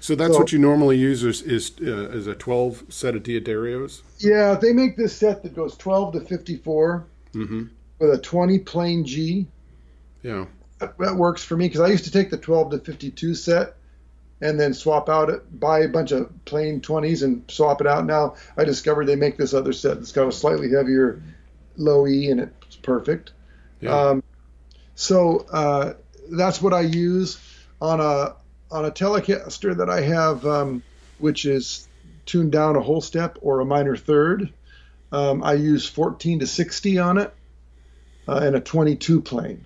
So that's so, what you normally use is is, uh, is a 12 set of D'Addarios? Yeah, they make this set that goes 12 to 54 mm-hmm. With a 20 plain G. Yeah. That, that works for me because I used to take the 12 to 52 set and then swap out it, buy a bunch of plain 20s and swap it out. Now I discovered they make this other set that's got a slightly heavier low E and it's perfect. Yeah. Um, so uh, that's what I use on a on a Telecaster that I have, um, which is tuned down a whole step or a minor third. Um, I use 14 to 60 on it uh, and a 22 plane.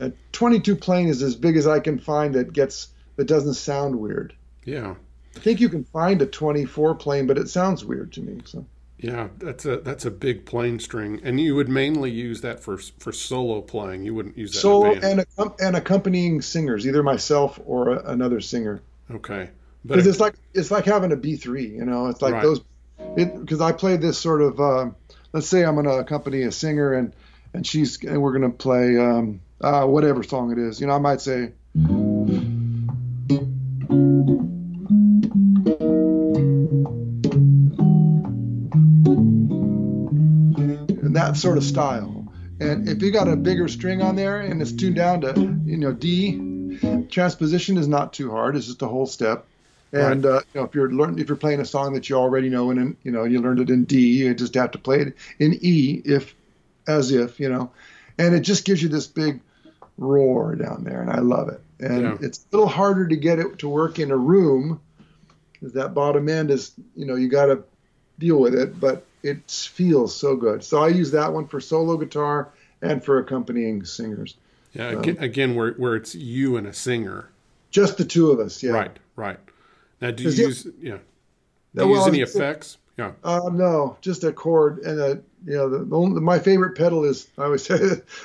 A 22 plane is as big as I can find that gets that doesn't sound weird. Yeah. I think you can find a 24 plane, but it sounds weird to me. So. Yeah, that's a that's a big plane string, and you would mainly use that for for solo playing. You wouldn't use that solo and and accompanying singers, either myself or a, another singer. Okay, but it, it's like it's like having a B three. You know, it's like right. those because I play this sort of. Uh, let's say I'm going to accompany a singer, and and she's and we're going to play um, uh, whatever song it is. You know, I might say. that sort of style. And if you got a bigger string on there and it's tuned down to, you know, D, transposition is not too hard. It's just a whole step. And right. uh, you know, if you're learning, if you're playing a song that you already know and you know you learned it in D, you just have to play it in E if, as if you know, and it just gives you this big roar down there, and I love it. And yeah. it's a little harder to get it to work in a room, because that bottom end is you know you got to deal with it, but it feels so good. So I use that one for solo guitar and for accompanying singers. Yeah, um, again, where where it's you and a singer, just the two of us. Yeah, right, right. Now, do you use it, yeah? Do you well, use any effects? Yeah. Uh, no, just a chord and a you know the, the, my favorite pedal is I always say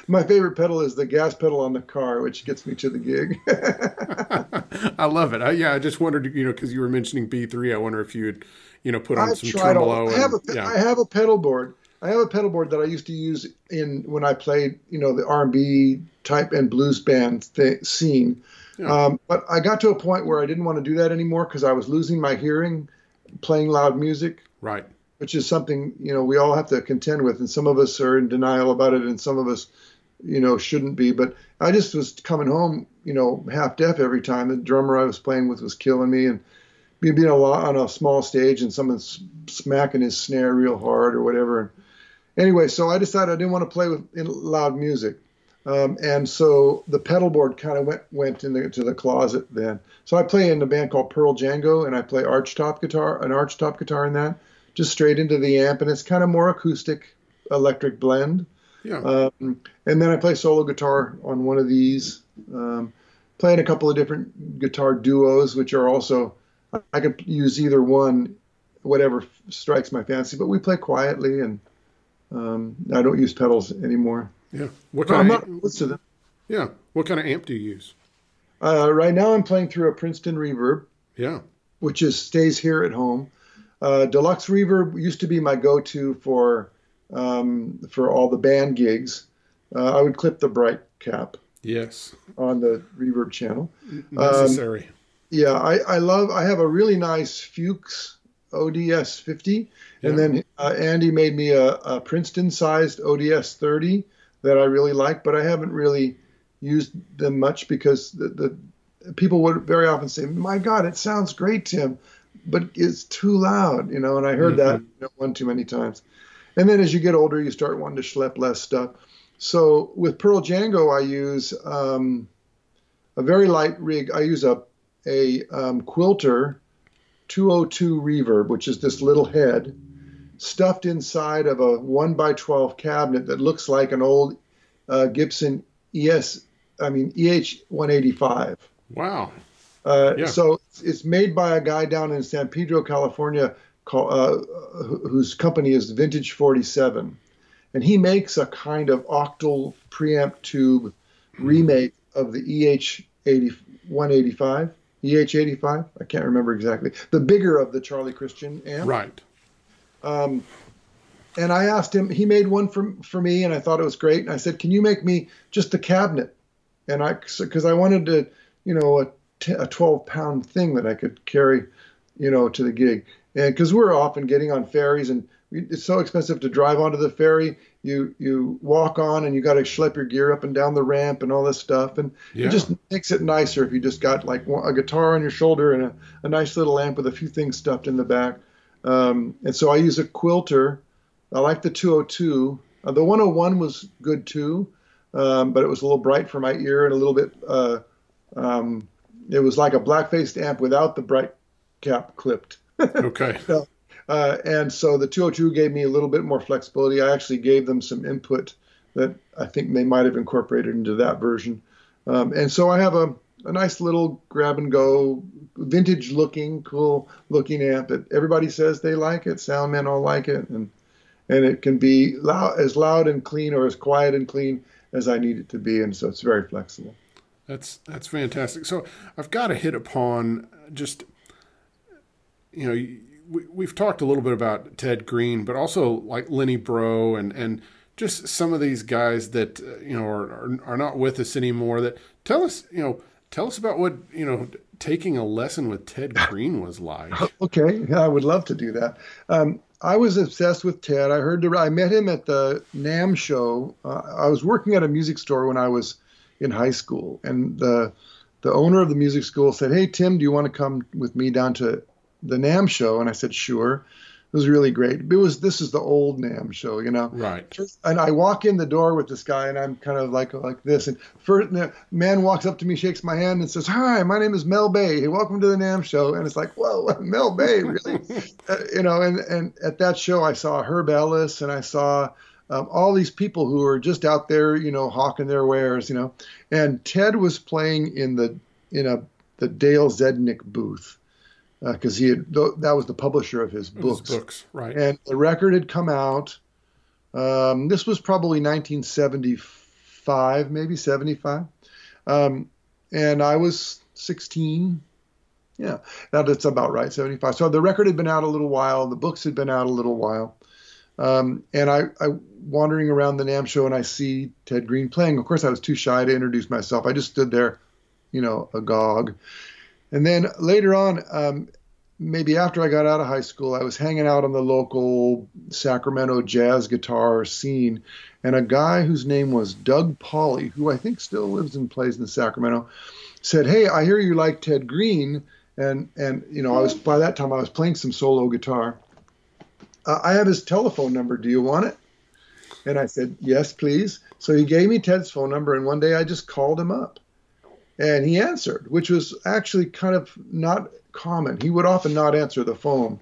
my favorite pedal is the gas pedal on the car, which gets me to the gig. I love it. I, yeah, I just wondered, you know, because you were mentioning B three. I wonder if you would you know, put on I've some tremolo. All, I have a yeah. I have a pedal board. I have a pedal board that I used to use in when I played, you know, the R&B type and blues band th- scene. Yeah. Um, but I got to a point where I didn't want to do that anymore because I was losing my hearing playing loud music. Right. Which is something you know we all have to contend with, and some of us are in denial about it, and some of us, you know, shouldn't be. But I just was coming home, you know, half deaf every time. The drummer I was playing with was killing me, and being a lot on a small stage and someone's smacking his snare real hard or whatever. Anyway, so I decided I didn't want to play with loud music. Um, and so the pedal board kind of went went into the closet then. So I play in a band called Pearl Django, and I play archtop guitar, an archtop guitar in that, just straight into the amp, and it's kind of more acoustic, electric blend. Yeah. Um, and then I play solo guitar on one of these, um, playing a couple of different guitar duos, which are also I could use either one, whatever strikes my fancy. But we play quietly, and um, I don't use pedals anymore. Yeah. What kind of amp, to them. Yeah. What kind of amp do you use? Uh, right now, I'm playing through a Princeton Reverb. Yeah. Which is stays here at home. Uh, Deluxe Reverb used to be my go-to for um, for all the band gigs. Uh, I would clip the bright cap. Yes. On the reverb channel. Necessary. Um, yeah, I, I love. I have a really nice Fuchs ODS 50, yeah. and then uh, Andy made me a, a Princeton-sized ODS 30 that I really like, but I haven't really used them much because the, the people would very often say, "My God, it sounds great, Tim," but it's too loud, you know. And I heard mm-hmm. that you know, one too many times. And then as you get older, you start wanting to schlep less stuff. So with Pearl Django, I use um, a very light rig. I use a a um, Quilter 202 reverb, which is this little head stuffed inside of a 1 by 12 cabinet that looks like an old uh, Gibson ES, I mean EH 185. Wow. Uh, yeah. So it's made by a guy down in San Pedro, California, called, uh, whose company is Vintage 47, and he makes a kind of octal preamp tube remake of the EH 80, 185. EH85. I can't remember exactly. The bigger of the Charlie Christian amp. Right. Um, and I asked him. He made one for for me, and I thought it was great. And I said, "Can you make me just a cabinet?" And I because I wanted to, you know, a, t- a 12 pound thing that I could carry, you know, to the gig. And because we're often getting on ferries and it's so expensive to drive onto the ferry. You you walk on and you got to schlep your gear up and down the ramp and all this stuff, and yeah. it just makes it nicer if you just got like a guitar on your shoulder and a, a nice little amp with a few things stuffed in the back. Um, and so I use a quilter. I like the 202. Uh, the 101 was good too, um, but it was a little bright for my ear and a little bit. Uh, um, it was like a black faced amp without the bright cap clipped. okay. so, uh, and so the 202 gave me a little bit more flexibility. I actually gave them some input that I think they might have incorporated into that version. Um, and so I have a, a nice little grab and go, vintage looking, cool looking amp that everybody says they like it. Sound men all like it. And, and it can be loud, as loud and clean or as quiet and clean as I need it to be. And so it's very flexible. That's, that's fantastic. So I've got to hit upon just, you know, we, we've talked a little bit about Ted Green, but also like Lenny Breau and and just some of these guys that uh, you know are, are, are not with us anymore. That tell us, you know, tell us about what you know taking a lesson with Ted Green was like. Okay, yeah, I would love to do that. Um, I was obsessed with Ted. I heard the, I met him at the NAMM show. Uh, I was working at a music store when I was in high school, and the the owner of the music school said, "Hey Tim, do you want to come with me down to the NAMM show, and I said sure. It was really great. It was this is the old NAMM show, you know. Right. And I walk in the door with this guy, and I'm kind of like like this. And first, the man walks up to me, shakes my hand, and says, "Hi, my name is Mel Bay. Welcome to the NAMM show." And it's like, "Whoa, Mel Bay, really?" uh, you know. And and at that show, I saw Herb Ellis, and I saw. Um, all these people who were just out there, you know, hawking their wares, you know, and Ted was playing in the in a the Dale Zdenek booth, because uh, he had that was the publisher of his books. His books, right? And the record had come out. Um, this was probably 1975, maybe 75, um, and I was 16. Yeah, that's about right, 75. So the record had been out a little while. The books had been out a little while. Um, and I, I wandering around the NAMM show and I see Ted Green playing. Of course, I was too shy to introduce myself. I just stood there, you know, agog. And then later on, um, maybe after I got out of high school, I was hanging out on the local Sacramento jazz guitar scene, and a guy whose name was Doug Polly, who I think still lives and plays in Sacramento, said, "Hey, I hear you like Ted Green." And and you know, I was by that time I was playing some solo guitar. Uh, I have his telephone number. Do you want it? And I said, "Yes, please." So he gave me Ted's phone number, and one day I just called him up and he answered, which was actually kind of not common. He would often not answer the phone.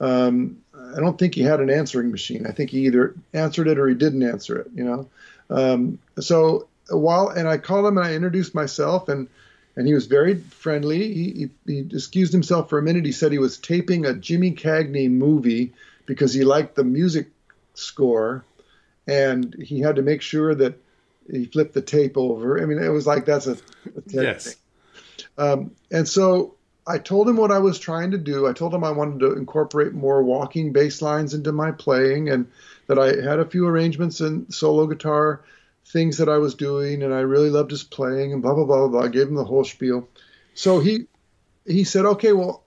Um, I don't think he had an answering machine. I think he either answered it or he didn't answer it. You know, um, so while and I called him and I introduced myself and and he was very friendly. He, he, he excused himself for a minute. He said he was taping a Jimmy Cagney movie because he liked the music score, and he had to make sure that he flipped the tape over. I mean, it was like that's a, a yes. Thing. Um, and so I told him what I was trying to do. I told him I wanted to incorporate more walking bass lines into my playing, and that I had a few arrangements and solo guitar things that I was doing, and I really loved his playing, and blah blah blah blah. I gave him the whole spiel. So he he said, "Okay, well,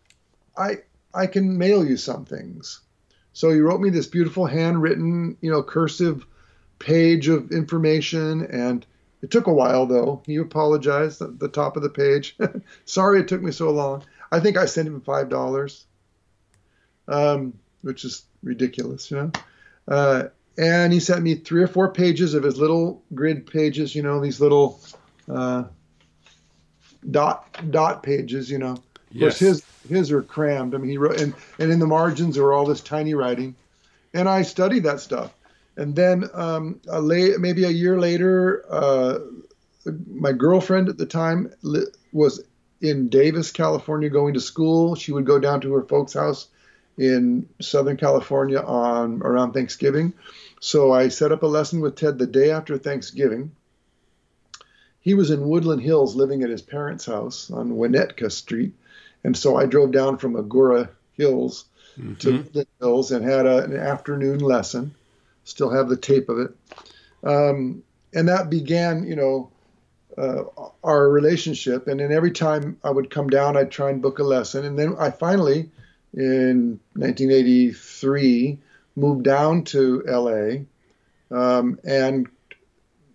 I I can mail you some things." So he wrote me this beautiful handwritten, you know, cursive page of information and it took a while though. He apologized at the top of the page. Sorry it took me so long. I think I sent him five dollars, um, which is ridiculous, you know. Uh, and he sent me three or four pages of his little grid pages, you know, these little uh, dot dot pages, you know. Of course, his his are crammed. I mean, he wrote and and in the margins are all this tiny writing, and I studied that stuff. And then um, a late, maybe a year later, uh, my girlfriend at the time li- was in Davis, California, going to school. She would go down to her folks' house in Southern California on around Thanksgiving. So I set up a lesson with Ted the day after Thanksgiving. He was in Woodland Hills living at his parents' house on Winnetka Street. And so I drove down from Agoura Hills mm-hmm. to the Hills and had a, an afternoon lesson still have the tape of it. Um, and that began, you know, uh, our relationship. And then every time I would come down, I'd try and book a lesson. And then I finally, in 1983, moved down to LA. Um, and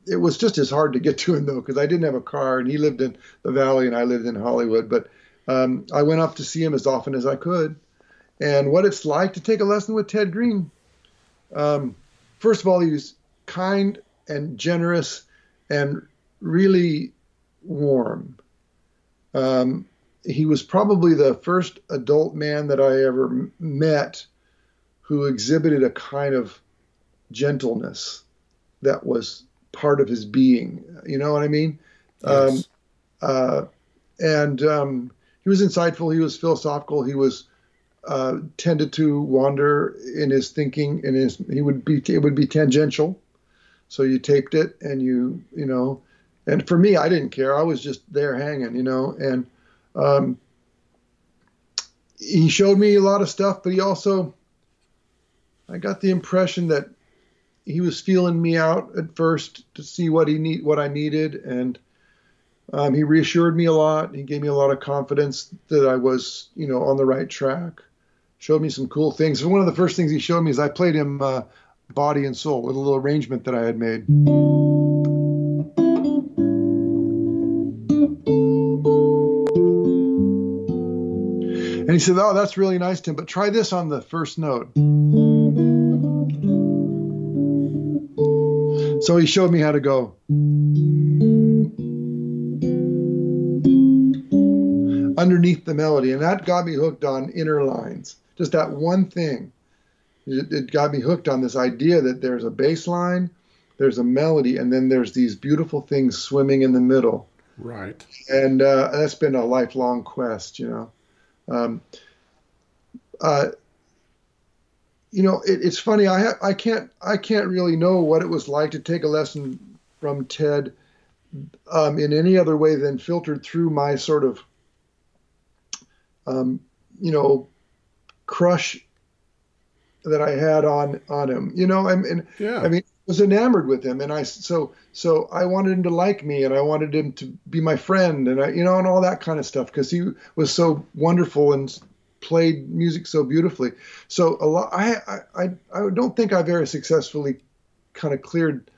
it was just as hard to get to him though, because I didn't have a car, and he lived in the Valley, and I lived in Hollywood. But um, I went up to see him as often as I could. And what it's like to take a lesson with Ted Green. Um, first of all, he was kind and generous and really warm. Um, he was probably the first adult man that I ever met who exhibited a kind of gentleness that was part of his being. You know what I mean? Yes. Um, uh, and um, he was insightful. He was philosophical. He was uh, tended to wander in his thinking. In his, he would be it would be tangential. So you taped it, and you you know, and for me, I didn't care. I was just there hanging, you know, and um, he showed me a lot of stuff, but he also, I got the impression that he was feeling me out at first to see what he need, what I needed, and um, he reassured me a lot. He gave me a lot of confidence that I was, you know, on the right track. Showed me some cool things. And one of the first things he showed me is I played him uh, "Body and Soul" with a little arrangement that I had made. And he said, "Oh, that's really nice, Tim, but try this on the first note." So he showed me how to go. Underneath the melody, and that got me hooked on inner lines. Just that one thing. It, it got me hooked on this idea that there's a bass line, there's a melody, and then there's these beautiful things swimming in the middle. Right. And uh, that's been a lifelong quest, you know. Um, uh, you know, it, it's funny. I ha- I can't I can't really know what it was like to take a lesson from Ted um, in any other way than filtered through my sort of, um, you know, crush that I had on on him. You know, I mean, yeah. I mean, I was enamored with him, and I so so I wanted him to like me, and I wanted him to be my friend, and I you know, and all that kind of stuff because he was so wonderful and played music so beautifully. So a lot, I, I, I don't think I very successfully kind of cleared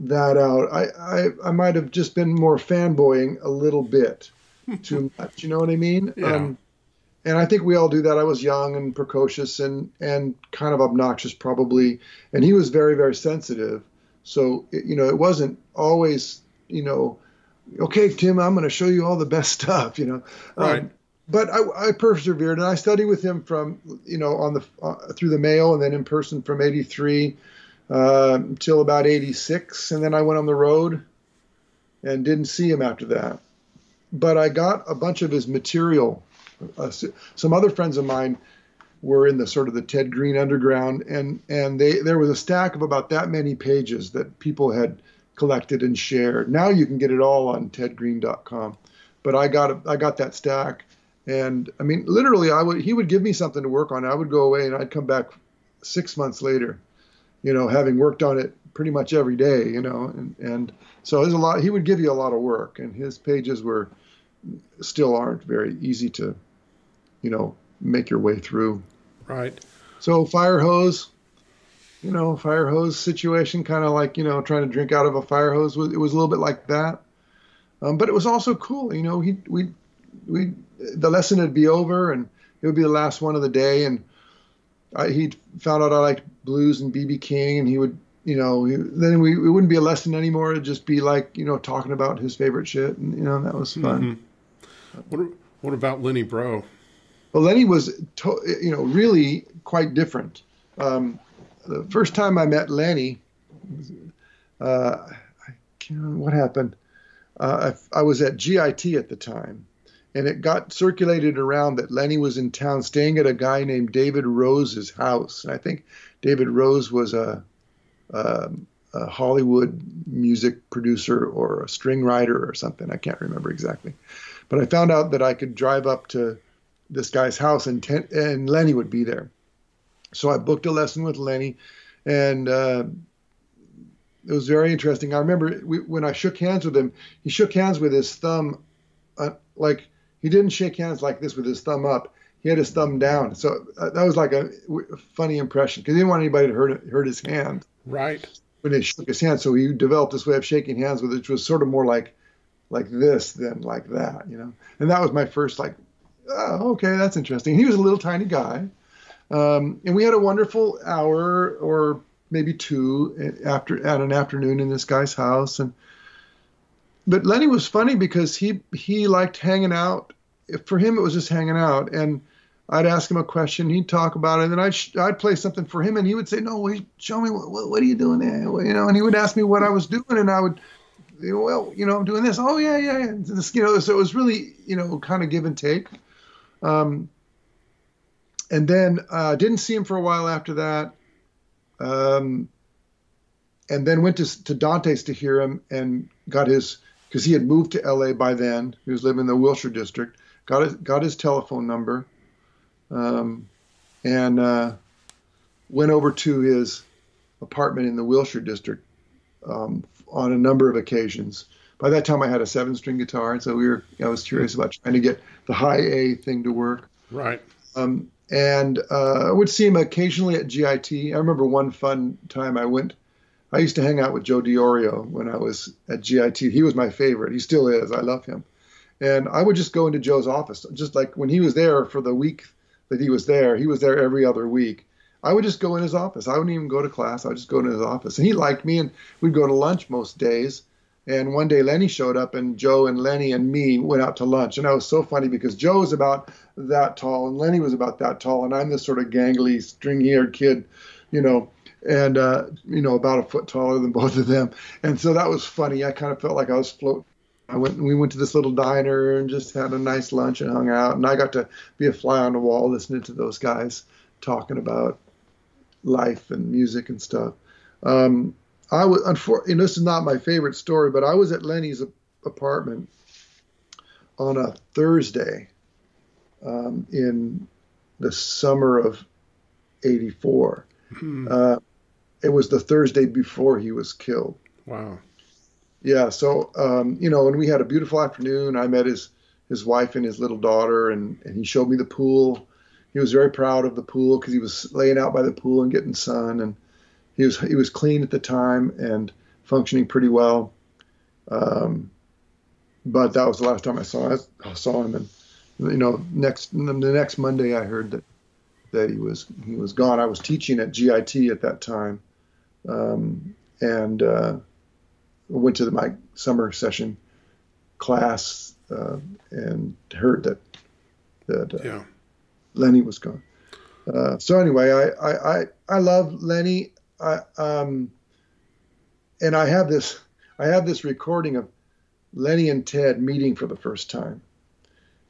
that out. I, I, I might have just been more fanboying a little bit too much. You know what I mean? Yeah. Um, and I think we all do that. I was young and precocious and, and kind of obnoxious probably. And he was very, very sensitive. So, it, you know, it wasn't always, you know, okay, Tim, I'm going to show you all the best stuff, you know. Right. Um, but I, I, persevered and I studied with him from you know on the uh, through the mail and then in person from '83 uh, until about '86, and then I went on the road and didn't see him after that. But I got a bunch of his material. Uh, some other friends of mine were in the sort of the Ted Green underground, and and they there was a stack of about that many pages that people had collected and shared. Now you can get it all on tedgreen.com, but I got I got that stack and I mean, literally, I would he would give me something to work on. I would go away and I'd come back six months later, you know, having worked on it pretty much every day, you know, and and so there's a lot. He would give you a lot of work, and his pages were still aren't very easy to, you know, make your way through. Right. So fire hose, you know, fire hose situation, kind of like you know trying to drink out of a fire hose. It was a little bit like that, um, but it was also cool. You know, he we we the lesson would be over and it would be the last one of the day and I, he found out I liked blues and BB King and he would you know he, then we it wouldn't be a lesson anymore it'd just be like you know talking about his favorite shit and you know that was fun. Mm-hmm. What what about Lenny Breau? Well, Lenny was to, you know really quite different. Um, the first time I met Lenny, uh, I can't remember what happened. Uh, I, I was at GIT at the time, and it got circulated around that Lenny was in town staying at a guy named David Rose's house. And I think David Rose was a, a, a Hollywood music producer or a string writer or something. I can't remember exactly. But I found out that I could drive up to this guy's house and, ten, and Lenny would be there. So I booked a lesson with Lenny and uh, it was very interesting. I remember we, when I shook hands with him, he shook hands with his thumb, uh, like he didn't shake hands like this with his thumb up. He had his thumb down. So uh, that was like a, a funny impression because he didn't want anybody to hurt hurt his hand. Right. When he shook his hand, so he developed this way of shaking hands with it, which was sort of more like like this than like that, you know. And that was my first like, oh, okay, that's interesting. He was a little tiny guy, um, and we had a wonderful hour or maybe two after at an afternoon in this guy's house. And but Lenny was funny because he he liked hanging out. For him, it was just hanging out, and I'd ask him a question, he'd talk about it, and then I'd I'd play something for him, and he would say, "No, wait, show me what, what, what are you doing there?" You know, and he would ask me what I was doing, and I would well, you know, I'm doing this. Oh yeah, yeah, yeah. This, you know, so it was really, you know, kind of give and take. Um, and then uh, didn't see him for a while after that. Um, and then went to, to Donte's to hear him and got his because he had moved to LA by then. He was living in the Wilshire district. Got his, got his telephone number, um, and uh, went over to his apartment in the Wilshire district um, on a number of occasions. By that time, I had a seven-string guitar, and so we were. I was curious about trying to get the high A thing to work. Right. Um, and uh, I would see him occasionally at GIT. I remember one fun time I went. I used to hang out with Joe Diorio when I was at GIT. He was my favorite. He still is. I love him. And I would just go into Joe's office, just like when he was there for the week that he was there. He was there every other week. I would just go in his office. I wouldn't even go to class. I would just go to his office. And he liked me, and we'd go to lunch most days. And one day Lenny showed up, and Joe and Lenny and me went out to lunch. And that was so funny because Joe was about that tall, and Lenny was about that tall, and I'm this sort of gangly, stringy-haired kid, you know, and uh, you know about a foot taller than both of them. And so that was funny. I kind of felt like I was floating. I went. We went to this little diner and just had a nice lunch and hung out. And I got to be a fly on the wall listening to those guys talking about life and music and stuff. Um, I was, unfortunately, this is not my favorite story, but I was at Lenny's apartment on a Thursday um, in the summer of '84. Hmm. Uh, it was the Thursday before he was killed. Wow. Yeah. So, um, you know, and we had a beautiful afternoon. I met his his wife and his little daughter, and, and he showed me the pool he was very proud of the pool because he was laying out by the pool and getting sun, and he was he was clean at the time and functioning pretty well. Um, but that was the last time I saw I saw him, and you know, next the next Monday I heard that that he was he was gone. I was teaching at GIT at that time, um, and uh, went to the, my summer session class uh, and heard that that uh, yeah. Lenny was gone. Uh, so anyway, I, I, I, I love Lenny. I, um, and I have this, I have this recording of Lenny and Ted meeting for the first time.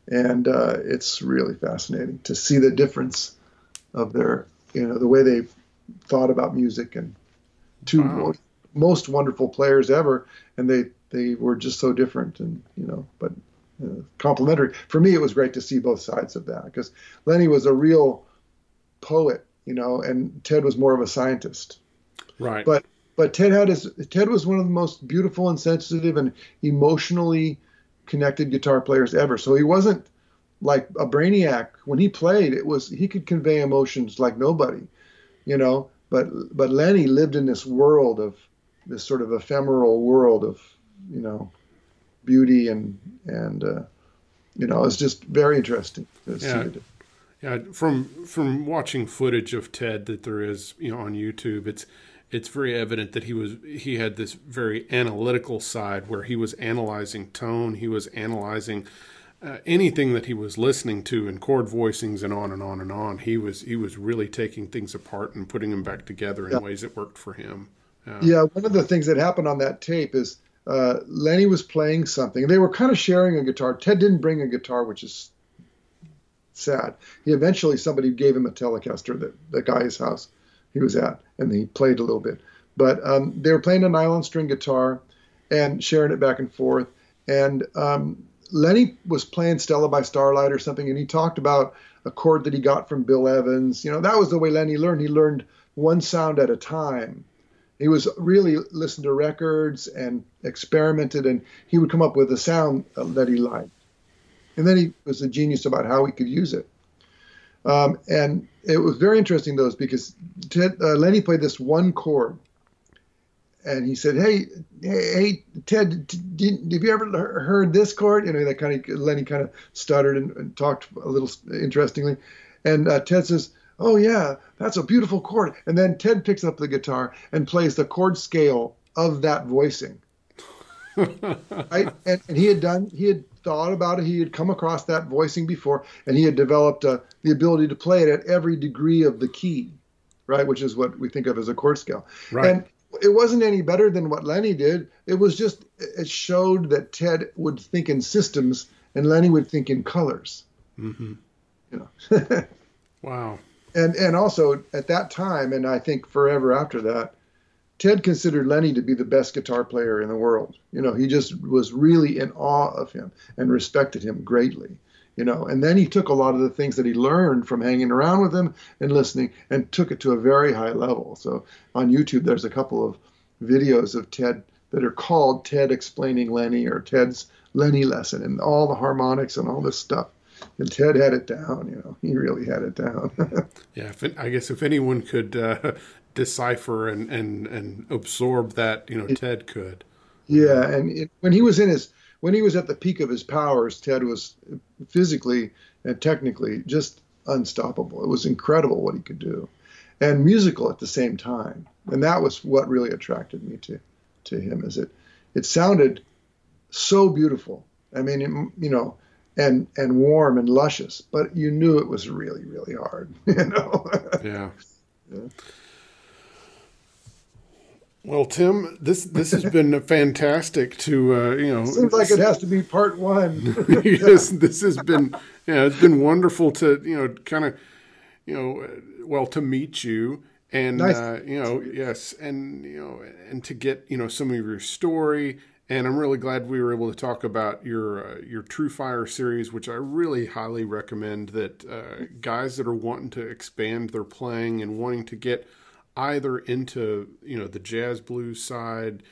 And uh, it's really fascinating to see the difference of their, you know, the way they thought about music and two wow. most wonderful players ever. And they, they were just so different and, you know, but uh, complimentary. For me, it was great to see both sides of that because Lenny was a real poet, you know, and Ted was more of a scientist. Right. But but Ted had his Ted was one of the most beautiful and sensitive and emotionally connected guitar players ever. So he wasn't like a brainiac when he played. It was he could convey emotions like nobody, you know. But but Lenny lived in this world of this sort of ephemeral world of you know beauty and and uh, you know it's just very interesting yeah. Yeah, from from watching footage of Ted that there is, you know, on YouTube, it's it's very evident that he was he had this very analytical side where he was analyzing tone, he was analyzing uh, anything that he was listening to and chord voicings and on and on and on. He was he was really taking things apart and putting them back together in yeah. ways that worked for him. Uh, yeah, one of the things that happened on that tape is uh, Lenny was playing something. They were kind of sharing a guitar. Ted didn't bring a guitar, which is sad. He eventually somebody gave him a Telecaster that the guy's house he was at, and he played a little bit. But um, they were playing a nylon string guitar and sharing it back and forth. And um, Lenny was playing Stella by Starlight or something, and he talked about a chord that he got from Bill Evans. You know, that was the way Lenny learned. He learned one sound at a time. He was really listened to records and experimented, and he would come up with a sound uh, that he liked. And then he was a genius about how he could use it. Um, and it was very interesting, though, because Ted, uh, Lenny played this one chord, and he said, "Hey, hey, hey Ted, did, have you ever heard this chord?" You know, that kind of Lenny kind of stuttered and, and, talked a little interestingly, and uh, Ted says, "Oh yeah, that's a beautiful chord." And then Ted picks up the guitar and plays the chord scale of that voicing. right? And, and he had done, he had thought about it. He had come across that voicing before, and he had developed uh, the ability to play it at every degree of the key, right? Which is what we think of as a chord scale. Right. And it wasn't any better than what Lenny did. It was just it showed that Ted would think in systems and Lenny would think in colors. Mm-hmm. You know. wow. And and also at that time, and I think forever after that, Ted considered Lenny to be the best guitar player in the world. You know, he just was really in awe of him and respected him greatly you know. And then he took a lot of the things that he learned from hanging around with him and listening and took it to a very high level. So on youtube there's a couple of videos of ted that are called ted explaining lenny or ted's lenny lesson and all the harmonics and all this stuff. And ted had it down you know he really had it down. Yeah i guess if anyone could uh, decipher and, and and absorb that you know it, ted could yeah and it, when he was in his when he was at the peak of his powers, Ted was physically and technically just unstoppable. It was incredible what he could do, and musical at the same time. And that was what really attracted me to to him. Is it it sounded so beautiful. I mean, it, you know, and and warm and luscious, but you knew it was really really hard. You know. yeah. yeah. Well, Tim, this this has been fantastic. To uh, you know, seems like it has to be part one. yes, this has been yeah, it's been wonderful to you know kind of you know well to meet you and nice. uh, you know yes and you know and to get you know some of your story and I'm really glad we were able to talk about your uh, your TrueFire series, which I really highly recommend that uh, guys that are wanting to expand their playing and wanting to get either into you know the jazz blues side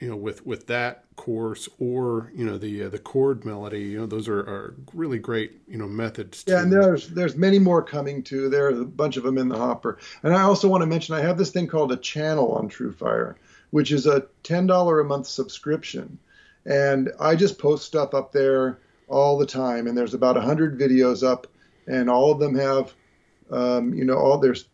you know with with that course or you know the uh, the chord melody you know those are, are really great you know methods yeah to... and there's there's many more coming too. There's a bunch of them in the hopper. And i also want to mention i have this thing called a channel on truefire which is a $10 a month subscription. And i just post stuff up there all the time and there's about 100 videos up and all of them have um, you know all there's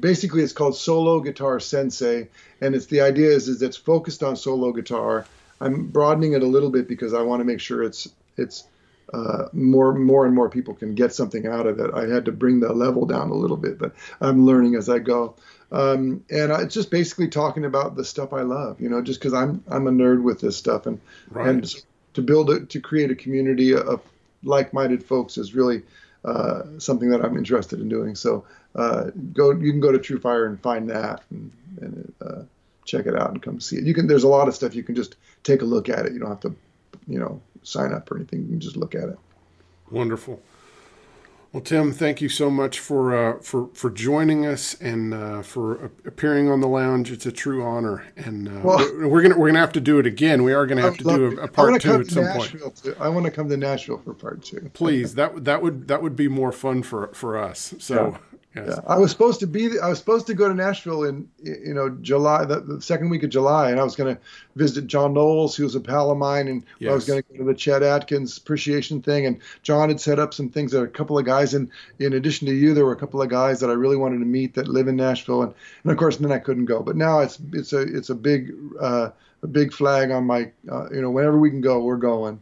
basically it's called Solo Guitar Sensei, and it's the idea is is it's focused on solo guitar. I'm broadening it a little bit because I want to make sure it's it's uh, more more and more people can get something out of it. I had to bring the level down a little bit, but I'm learning as I go. Um, and I, it's just basically talking about the stuff I love, you know, just because I'm I'm a nerd with this stuff, and right. and to build it to create a community of like-minded folks is really uh, something that I'm interested in doing. So uh, go you can go to TrueFire and find that and, and uh, check it out and come see it. You can there's a lot of stuff you can just take a look at it. You don't have to you know sign up or anything. You can just look at it. Wonderful. Well, Tim, thank you so much for uh, for for joining us and uh, for appearing on the lounge. It's a true honor, and uh, well, we're, we're, gonna we're gonna have to do it again. We are gonna have to do a, a part two at some point. To, I want to come to Nashville for part two. Please, that that would that would be more fun for for us. So. Yeah. Yes. Yeah, I was supposed to be. I was supposed to go to Nashville in you know July, the, the second week of July, and I was going to visit John Knowles, who was a pal of mine, and yes. I was going to go to the Chet Atkins appreciation thing. And John had set up some things that a couple of guys, and in addition to you, there were a couple of guys that I really wanted to meet that live in Nashville, and, and of course then I couldn't go. But now it's it's a it's a big uh, a big flag on my uh, you know whenever we can go, we're going.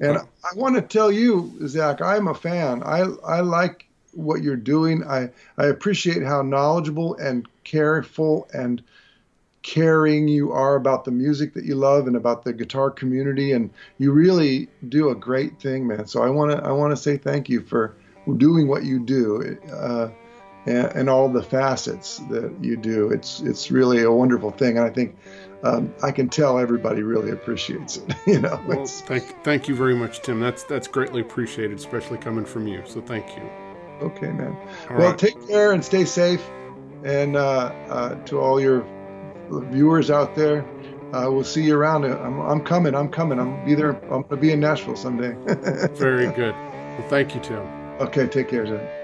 And I want to tell you, Zach, I'm a fan. I I like what you're doing. I, I appreciate how knowledgeable and careful and caring you are about the music that you love and about the guitar community and you really do a great thing man. So i want to i want to say thank you for doing what you do uh, and, and, all the facets that you do. It's it's really a wonderful thing and i think um, i can tell everybody really appreciates it you know? Well, thank, thank you very much tim. That's that's greatly appreciated especially coming from you so thank you Okay, man. All well, right. take care and stay safe. And uh, uh, to all your viewers out there, uh, we'll see you around. I'm, I'm coming. I'm coming. I'm be there. I'm gonna be in Nashville someday. Very good. Well, thank you, Tim. Okay. Take care, Jen.